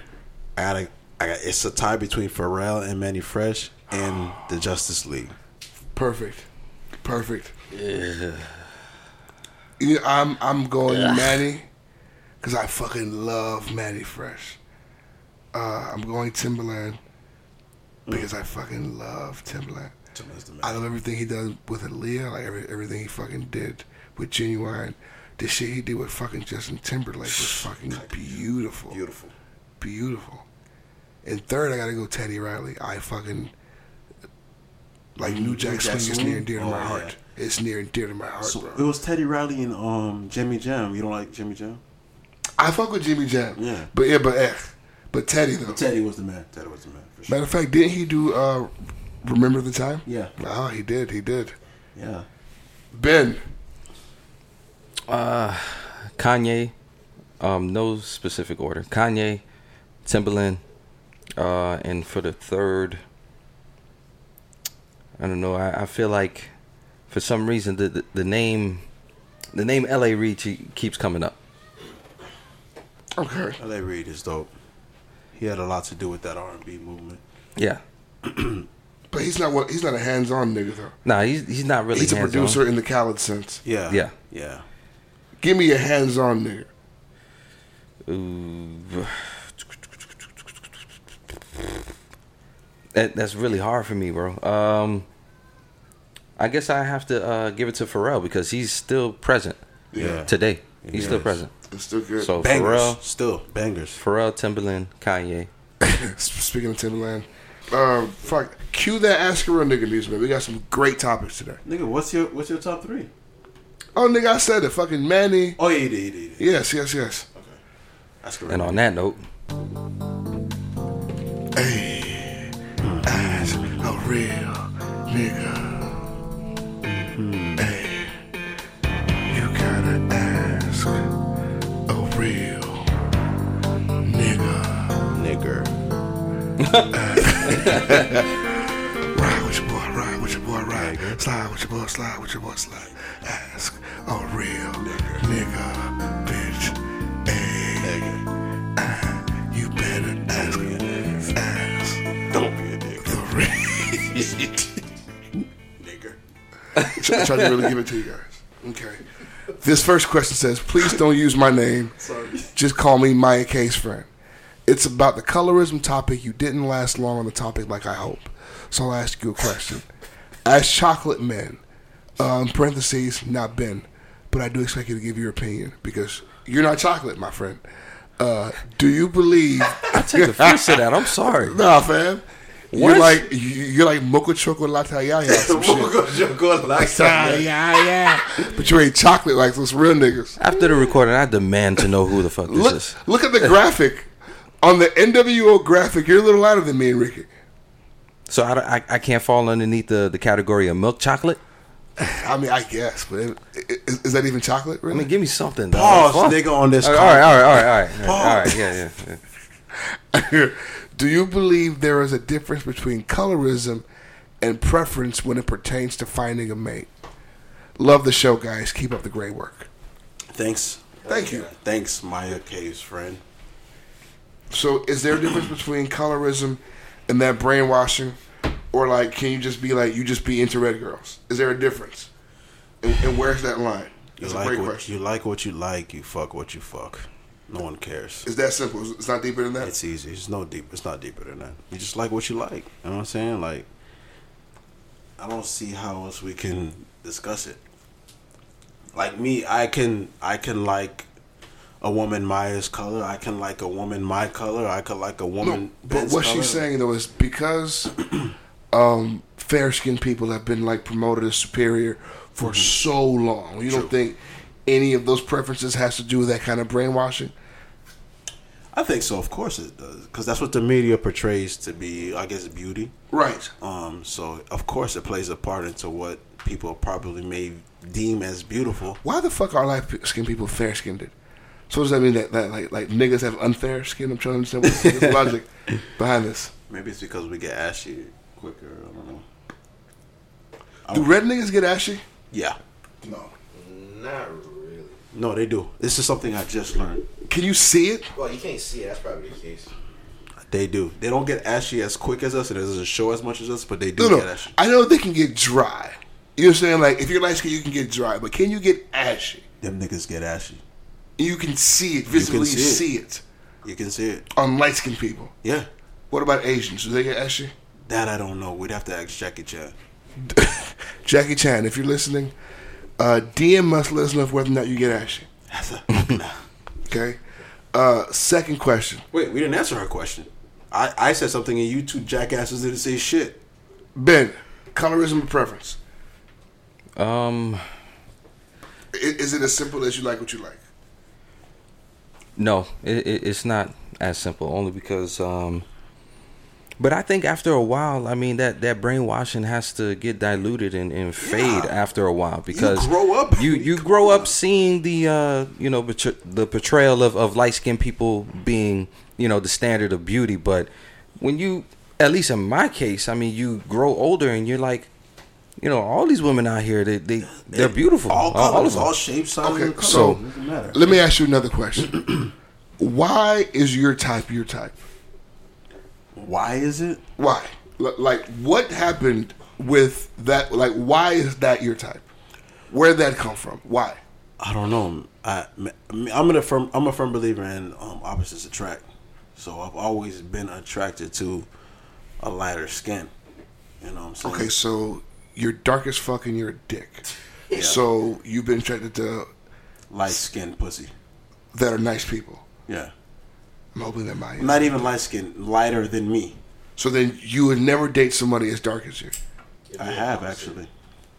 I gotta. I got. It's a tie between Pharrell and Mannie Fresh and the Justice League. Perfect. Perfect. Yeah. I'm I'm going Mannie because I fucking love Mannie Fresh. Uh, I'm going Timbaland because I fucking love Timbaland. Timbaland's the. I love everything he does with Aaliyah, like every, everything he fucking did with Ginuwine. The shit he did with fucking Justin Timberlake was fucking beautiful. Beautiful. Beautiful. And third, I gotta go Teddy Riley. I fucking like New Jack New Swing Jack is near and dear to Oh, my yeah. heart. It's near and dear to my heart, So bro. it was Teddy Riley and um Jimmy Jam. You don't like Jimmy Jam? I fuck with Jimmy Jam. Yeah. But yeah, but eh, but Teddy though. Teddy was the man. Teddy was the man for sure. Matter of fact, didn't he do uh Remember the Time? Yeah. Oh, he did, he did. Yeah. Ben. Kanye, um, no specific order. Kanye, Timbaland, uh, and for the third, I don't know. I, I feel like for some reason the, the the name, the name L.A. Reid keeps coming up. Okay. L.A. Reid is dope. He had a lot to do with that R&B movement. Yeah, [CLEARS THROAT] But he's not what he's not a hands on nigga though. nah, he's he's not really. he's a hands-on. producer in the Khaled sense. Yeah. Yeah. Yeah. Give me a hands on nigga. Ooh. That that's really hard for me, bro. Um, I guess I have to uh, give it to Pharrell because he's still present Yeah. today. He's He still present. It's still good. So Bangers. Pharrell, Still bangers. Pharrell, Timbaland, Kanye. [LAUGHS] Speaking of Timbaland, uh, fuck, cue that Ask a Real Nigga music, man. We got some great topics today. Nigga, what's your what's your top three? Oh, nigga, I said it. Fucking Mannie. Oh yeah, you did, you did. You did. Yes, yes, yes. That's correct. And on that note, Hey, ask a real nigga. Hey, you gotta ask a real nigga. Nigger. [LAUGHS] Ride with your boy, ride with your boy, ride. Slide with your boy, slide with your boy, slide. Ask a real nigga, bitch. Hey, ah, you better ask, ask Nigger. I tried to really give it to you guys. Okay. This first question says, please don't use my name. Sorry. Just call me Maya K's friend. It's about the colorism topic. You didn't last long on the topic like I hope. So I'll ask you a question. As chocolate men, um, parentheses, not Ben, but I do expect you to give your opinion because you're not chocolate, my friend. Uh, do you believe? I [LAUGHS] take offense to that. I'm sorry. nah, fam. You're What? like you- you're like mocha chocolate yaya [LAUGHS] some shit. Yeah, yeah. [LAUGHS] But you ain't chocolate like those real niggas. After the recording, I demand to know who the fuck this Look, is. look at the [LAUGHS] graphic. On the NWO graphic, you're a little lighter than me and Ricky. So I, I, I can't fall underneath the, the category of milk chocolate. [SIGHS] I mean, I guess, but it, is, is that even chocolate? I mean, give me something. dog. Pause, nigga, on this. All right, all right, all right, all right, all right. Yeah, yeah. yeah. Do you believe there is a difference between colorism and preference when it pertains to finding a mate? Love the show, guys. Keep up the great work. Thanks. Thank you. Thanks, Maya K's friend. So, is there a difference between colorism and that brainwashing, or like, can you just be like, you just be into red girls? Is there a difference? And, and where's that line? You That's a like great what question. you like what you like. You fuck what you fuck. No one cares. It's that simple. It's not deeper than that. It's easy. It's no deep. It's not deeper than that. You just like what you like. You know what I'm saying? Like, I don't see how else we can discuss it. Like me, I can I can like a woman Maya's color. I can like a woman my color. I could like a woman. No, but what color. she's saying though is because [CLEARS THROAT] um, fair skinned people have been like promoted as superior for so long. You don't think any of those preferences has to do with that kind of brainwashing? I think so. Of course it does, because that's what the media portrays to be. I guess beauty. Right. Um. So of course it plays a part into what people probably may deem as beautiful. Why the fuck are light skinned people fair skinned? So does that mean that, that like like niggas have unfair skin? I'm trying to understand what's what's the logic [LAUGHS] behind this. Maybe it's because we get ashy quicker. I don't know. Do red niggas get ashy? Yeah. No. Not really. No, they do. This is something I just learned. Can you see it? Well, you can't see it. That's probably the case. They do. They don't get ashy as quick as us, and it doesn't show as much as us, but they do No, get no. ashy. I know they can get dry. You know what I'm saying? Like if you're light skinned, you can get dry, but can you get ashy? Them niggas get ashy. You can see it visibly. You, see see it. it. You can see it. on light skinned people. Yeah. What about Asians? Do they get ashy? That I don't know. We'd have to ask Jackie Chan. [LAUGHS] Jackie Chan, if you're listening, uh, DM us. Let us know whether or not you get ashy. [LAUGHS] nah. Okay. Uh, second question, Wait, we didn't answer her question. I, I said something and you two jackasses didn't say shit. Ben. Colorism or preference? Um, I- Is it as simple as you like what you like? no, it, it, it's not as simple. Only because, um, but I think after a while, I mean that that brainwashing has to get diluted and, and fade after a while because you grow up. You you grow up seeing the uh, you know betr- the portrayal of, of light skinned people being you know the standard of beauty, but when you at least in my case, I mean you grow older and you're like. You know, all these women out here, they they they're beautiful. All all colors, of them. all shapes, sizes, Okay, colors. so let me ask you another question. [CLEARS THROAT] Why is your type your type? Why is it? Why? Like, what happened with that? Like, why is that your type? Where would that come from? Why? I don't know. I, I'm a firm. I'm a firm believer in um, opposites attract. So I've always been attracted to a lighter skin. You know what I'm saying? Okay, so you're dark as fuck and you're a dick. [LAUGHS] So you've been attracted to light skinned pussy. that are nice people. Yeah. I'm hoping that my Not even light skinned, lighter than me. So then you would never date somebody as dark as you. I have actually.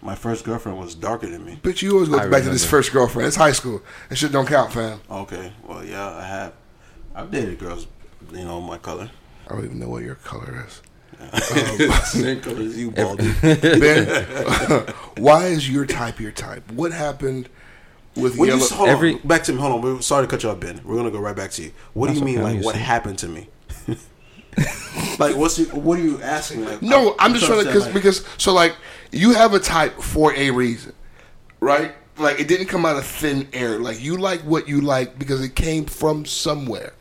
My first girlfriend was darker than me. But you always go I back to this first girlfriend. It's high school. That shit don't count, fam. Okay. Well, yeah, I have. I've dated girls, you know, my color. I don't even know what your color is. [LAUGHS] Um, Same color as you, Baldy. Ben, [LAUGHS] [LAUGHS] why is your type your type? What happened with When yellow? you hold Every- on, back to me. Hold on. We're, sorry to cut you off, Ben. We're gonna go right back to you. What do you mean, okay, like what to happened to me? [LAUGHS] like, what's your, what are you asking? Like, no, I'm just trying to understand, because because so like you have a type for a reason, right? Like it didn't come out of thin air. Like you like what you like because it came from somewhere.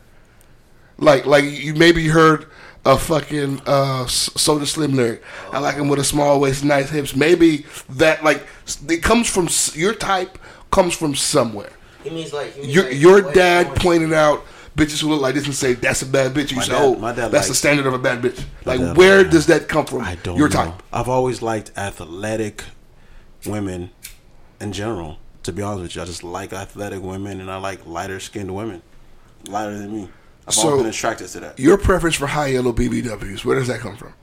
Like like you maybe heard a fucking uh, S- Soda Slim lyric. I like him with a small waist, nice hips. Maybe that like it comes from your type comes from somewhere. He means like he means Your like your dad orange. pointed out bitches who look like this and say that's a bad bitch. You My say, dad- oh, my dad that's the standard of a bad bitch. Like dad where does that come from? I don't your know. type. I've always liked athletic women in general. To be honest with you, I just like athletic women and I like lighter skinned women, lighter than me. I've So- always been attracted to that. Your preference for high yellow BBWs, where does that come from?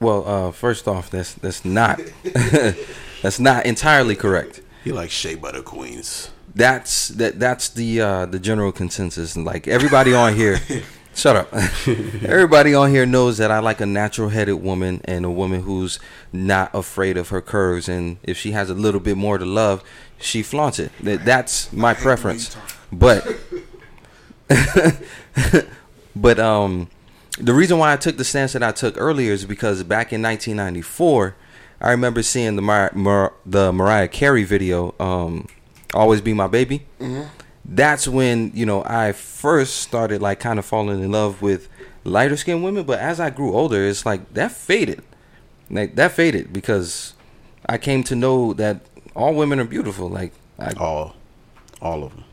Well, uh, first off, that's that's not [LAUGHS] that's not entirely correct. You like Shea Butter Queens. That's that that's the uh, the general consensus. And like everybody on here, [LAUGHS] shut up. everybody on here knows that I like a natural headed woman and a woman who's not afraid of her curves. And if she has a little bit more to love, she flaunts it. That that's my preference. But [LAUGHS] but um the reason why I took the stance that I took earlier is because back in 1994, I remember seeing the Mar- Mar- the Mariah Carey video, um, "Always Be My Baby." That's when you know I first started like kind of falling in love with lighter skinned women. But as I grew older, it's like that faded, like that faded because I came to know that all women are beautiful. Like I, All, all of them.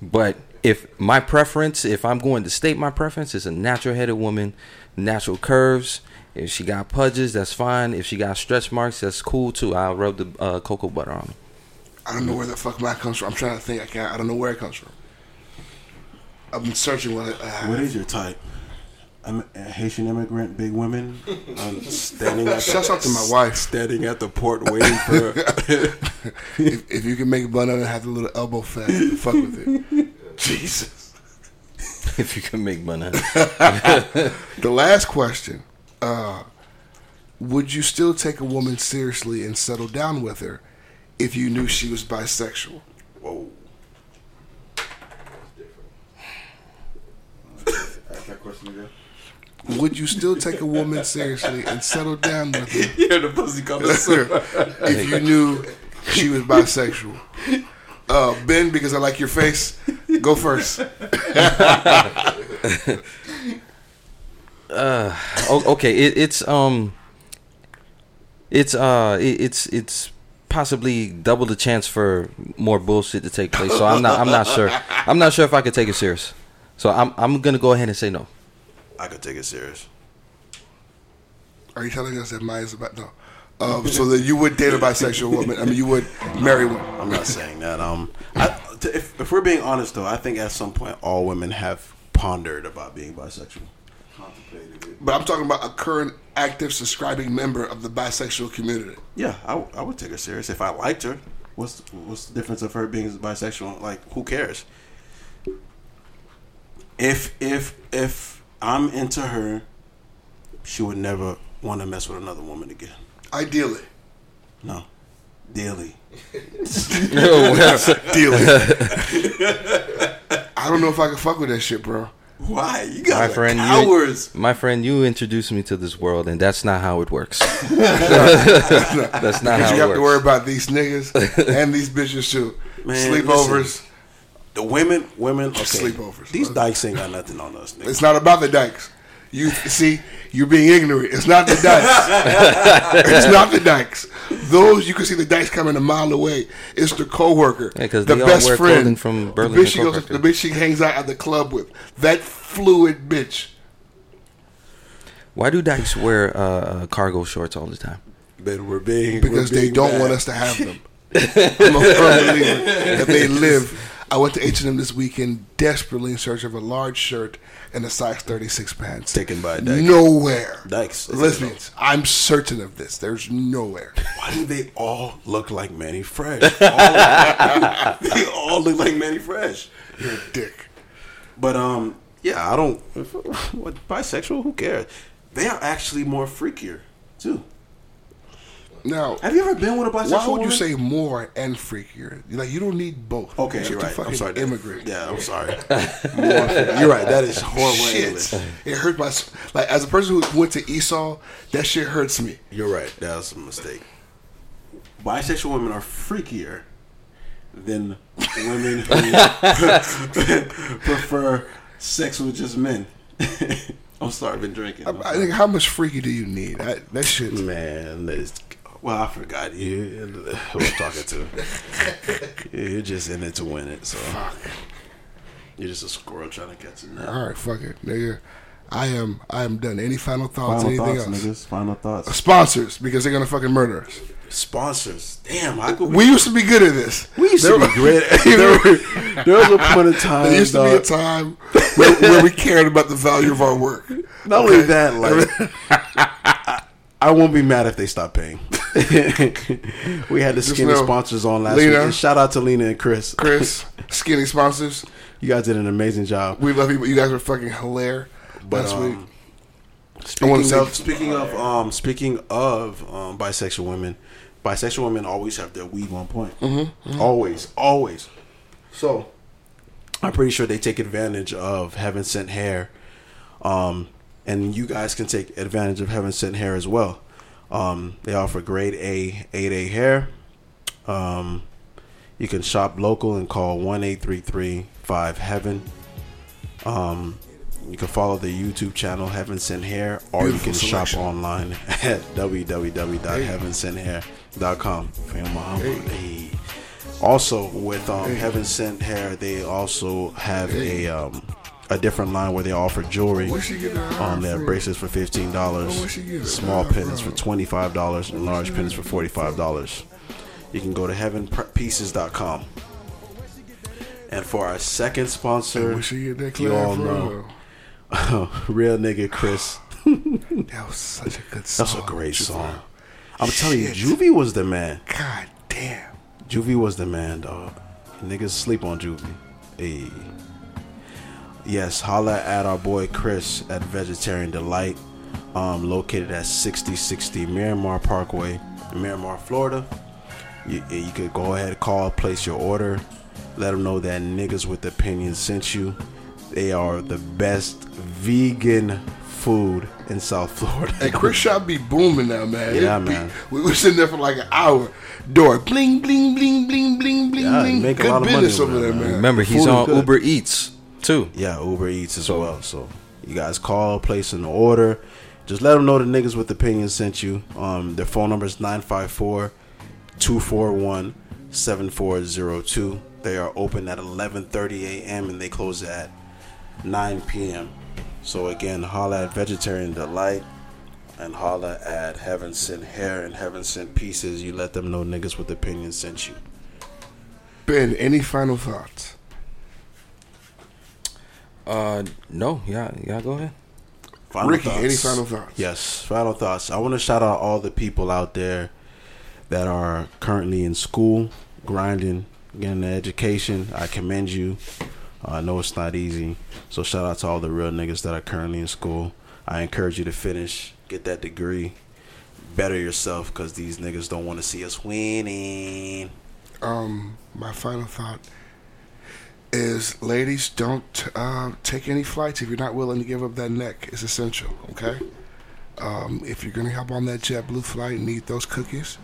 but if my preference, if I'm going to state my preference, is a natural headed woman, natural curves. If she got pudges, that's fine. If she got stretch marks, that's cool too. I'll rub the uh, cocoa butter on them. I don't know where the fuck mine comes from. I'm trying to think. I can't. I don't know where it comes from. I've been searching what. Uh, What is your type? I'm a Haitian immigrant, big women, um, standing at Shouts out to my wife. standing at the port waiting for. [LAUGHS] if, if you can make a bun and have a little elbow fat, fuck with it. Jesus. [LAUGHS] if you can make money. [LAUGHS] The last question: uh, Would you still take a woman seriously and settle down with her if you knew she was bisexual? Whoa. Would you still take a woman seriously and settle down with her Yeah, the pussy coming [LAUGHS] if you knew she was bisexual? Uh, ben, because I like your face, go first. [LAUGHS] O- okay, it, it's um, it's uh, it, it's it's possibly double the chance for more bullshit to take place. So I'm not I'm not sure. I'm not sure if I could take it serious. So I'm I'm gonna go ahead and say no. I could take it serious. Are you telling us that Maya's about no? Um, so that you would date a bisexual woman? I mean, you would marry one. I'm not saying that. Um, I, to, if, if we're being honest, though, I think at some point all women have pondered about being bisexual. Contemplated it. But I'm talking about a current active subscribing member of the bisexual community. Yeah, I, w- I would take her serious if I liked her. What's what's the difference of her being bisexual? Like, who cares? If if if I'm into her, she would never want to mess with another woman again. Ideally, No, daily. [LAUGHS] ideally. [LAUGHS] [LAUGHS] I don't know if I can fuck with that shit, bro. Why you My guys are friend, cowards? you, my friend, you introduced me to this world, and that's not how it works. [LAUGHS] that's not how it works. You have works. to worry about these niggas and these bitches too. [LAUGHS] Man, Sleepovers. The women, women, okay. Sleepovers. These dykes ain't got nothing on us. Nigga. It's not about the dykes. You see, you're being ignorant. It's not the dykes. [LAUGHS] it's not the dykes. Those you can see the dykes coming a mile away. It's the coworker, Yeah, 'cause the best friend, clothing from the bitch she goes, Coworker. the bitch she hangs out at the club with. That fluid bitch. Why do dykes wear uh, uh, cargo shorts all the time? But we're being because we're they being don't bad. want us to have them. [LAUGHS] I'm a firm believer that they live. I went to H&M this weekend desperately in search of a large shirt and a size 36 pants. Taken by a dyke. Nowhere. Dykes. Lesbians. I'm certain of this. There's nowhere. Why do they all look like Mannie Fresh? All- [LAUGHS] they all look like Mannie Fresh. You're a dick. But um, yeah, I don't. What bisexual? Who cares? They are actually more freakier too. Now, Have you ever been with a bisexual? why would you woman? say more and freakier? Like you don't need both. Okay, You're you're just a right. I'm sorry. Immigrant. Yeah, I'm sorry. [LAUGHS] More you're right. That is horrible Shit, English. it hurt my like as a person who went to Esau. That shit hurts me. You're right. That was a mistake. Bisexual women are freakier than women who [LAUGHS] [LAUGHS] prefer sex with just men. I'm sorry, I've been drinking. I, I think how much freaky do you need? I, that shit. Man, that's, well, I forgot you. Who I'm talking to? [LAUGHS] You're just in it to win it, so you're just a squirrel trying to catch a nut. All right, fuck it, nigga. I am. I am done. Any final thoughts? Final anything thoughts, else? niggas. Final thoughts. Uh, sponsors, because they're gonna fucking murder us. Sponsors. Damn, I could. We used to be good at this. we used to There be were- great. [LAUGHS] there, there was a point in time. [LAUGHS] There used to be a time where, where we cared about the value of our work. Not only that, like I, won't be mad if they stop paying. [LAUGHS] we had the skinny sponsors on last Lena- week. Shout out to Lena and Chris. Chris, [LAUGHS] skinny sponsors. You guys did an amazing job. We love you, but you guys were fucking hilarious But, last um, week. Speaking of speaking of um speaking of um bisexual women, bisexual women always have their weave on point. Mm-hmm, Always, always. So I'm pretty sure they take advantage of heaven sent hair. Um and you guys can take advantage of heaven sent hair as well. Um they offer grade A 8A hair. Um you can shop local and call one eight three three five heaven. Um you can follow the YouTube channel Heaven Sent Hair, or Beautiful you can selection. shop online [LAUGHS] at www.heavensenthair.com. Feel my humble. Hey. Also, with um, Heaven Sent Hair, they also have a um, a different line where they offer jewelry. Um, they have bracelets for fifteen dollars, where she get it small pins for twenty five dollars, and large pins for forty five dollars. You can go to heavenpieces.com. And for our second sponsor, Where she get that you all know. [LAUGHS] real nigga Chris. That was such a good song. That's a great Juvie. song. I'm telling you, Shit. Juvie was the man. God damn. Juvie was the man, dog. Niggas sleep on Juvie. Hey. Yes, holla at our boy Chris at Vegetarian Delight, um, located at 6060 Miramar Parkway, in Miramar, Florida. You, you could go ahead, call, place your order. Let them know that niggas with opinions sent you. They are the best vegan food in South Florida. And Chris shop be booming now, man. Yeah, be- man. We were sitting there for like an hour. Door bling, bling, bling, bling, bling, bling, Yeah, you bling. make a lot of money business over over there, there, man. man. Remember, he's food on. Uber Eats too. Yeah, Uber Eats as well. So you guys call, place an order. Just let them know the niggas with opinions sent you. Um, their phone number is 954 241 7402. They are open at 11:30 a.m. and they close at 9 p.m. So again, holla at Vegetarian Delight and holla at Heaven Sent Hair and Heaven Sent Pieces. You let them know niggas with opinions sent you. Ben, any final thoughts? Uh, no, yeah, yeah. Go ahead. Final Ricky, thoughts. any final thoughts? Yes, final thoughts. I want to shout out all the people out there that are currently in school, grinding, getting an education. I commend you. Uh, I know it's not easy. So shout out to all the real niggas that are currently in school. I encourage you to finish, get that degree, better yourself because these niggas don't want to see us winning. Um, my final thought is, ladies, don't uh, take any flights if you're not willing to give up that neck. It's essential, okay? Um, if you're gonna hop on that JetBlue flight and eat those cookies,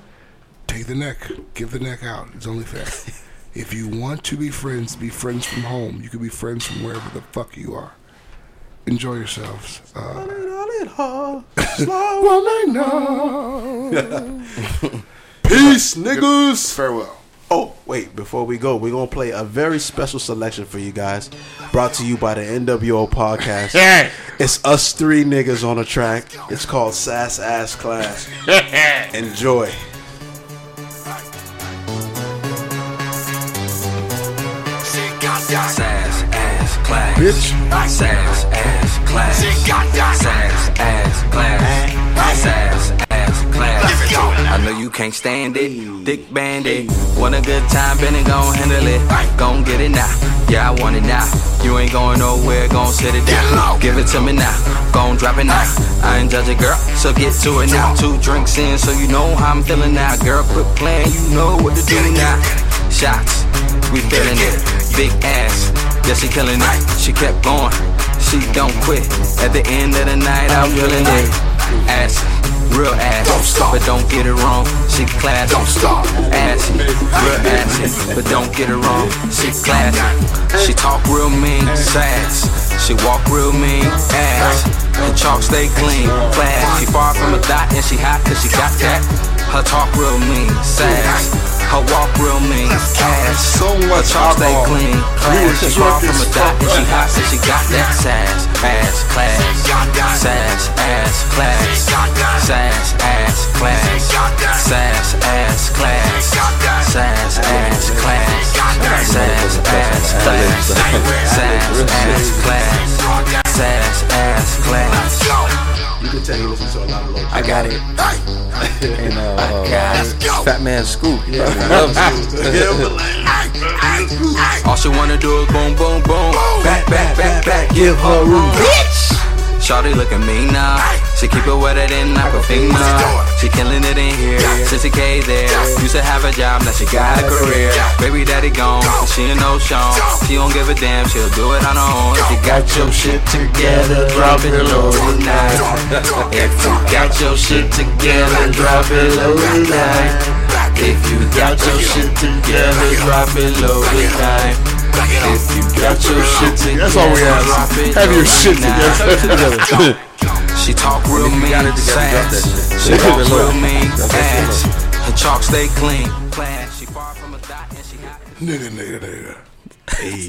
take the neck. Give the neck out. It's only fair. [LAUGHS] if you want to be friends, be friends from home. You can be friends from wherever the fuck you are. Enjoy yourselves. Uh, woman, no. [LAUGHS] Peace, niggas. Farewell. Oh, wait, before we go, we're going to play a very special selection for you guys. Brought to you by the NWO podcast. [LAUGHS] It's us three niggas on a track. It's called Sass Ass Class. [LAUGHS] Enjoy. Sass ass class. Bitch. Sass ass class. Sass ass class. Sass ass class. I know you can't stand it. Thick bandit. Want a good time, Benny gon' handle it. Gon' get it now. Yeah, I want it now. You ain't going nowhere, gon' sit it down. Give it to me now. Gon' drop it now. I ain't judge a girl, so get to it now. Two drinks in, so you know how I'm feeling now. Girl, quit playing, you know what to do now. Shots, we feeling it. Big ass, yeah, she killing it. She kept going, she don't quit. At the end of the night, I'm feeling it. Ass, real ass, but don't get it wrong. She classy, don't stop. Assy, real assy, but don't get it wrong. She classy. She talk real mean, sass. She walk real mean, ass. And chalk stay clean, class. She far from a dot and she hot cause she got that. Her talk real mean, sass. Her walk real mean, ass. So Her much chalk stay alcohol. clean, class. She far from a dot and she hot cause she got that sass. Ass class, sass ass class, sass ass class, sass ass class, sass ass class, sass ass class, sass ass class, sass ass class. You can tell you listen to a lot of low I got it. [LAUGHS] And uh, uh, Got Fat Man Scoop. Yeah, loves All she wanna do is boom, boom, boom. Back, back, back, back, give her room. Bitch! Shawty look at me now. She keep it wetter than Aquafina. She killing it in here. Sissy K there. Used to have a job, now she got a career. Baby daddy gone, she ain't no show. She don't give a damn, she'll do it on her own. If you got your shit together, drop it low tonight. [LAUGHS] If you got your shit together, drop it low tonight. If you got your shit together, drop it low tonight. If you got your shit together, That's all we ask. Have your shit tonight. together. [LAUGHS] She talk real mean, sass. She walk real mean, ass. Her chalk stay clean, class. She far from a dot and she hot. nigga, nigga, nigga. Hey.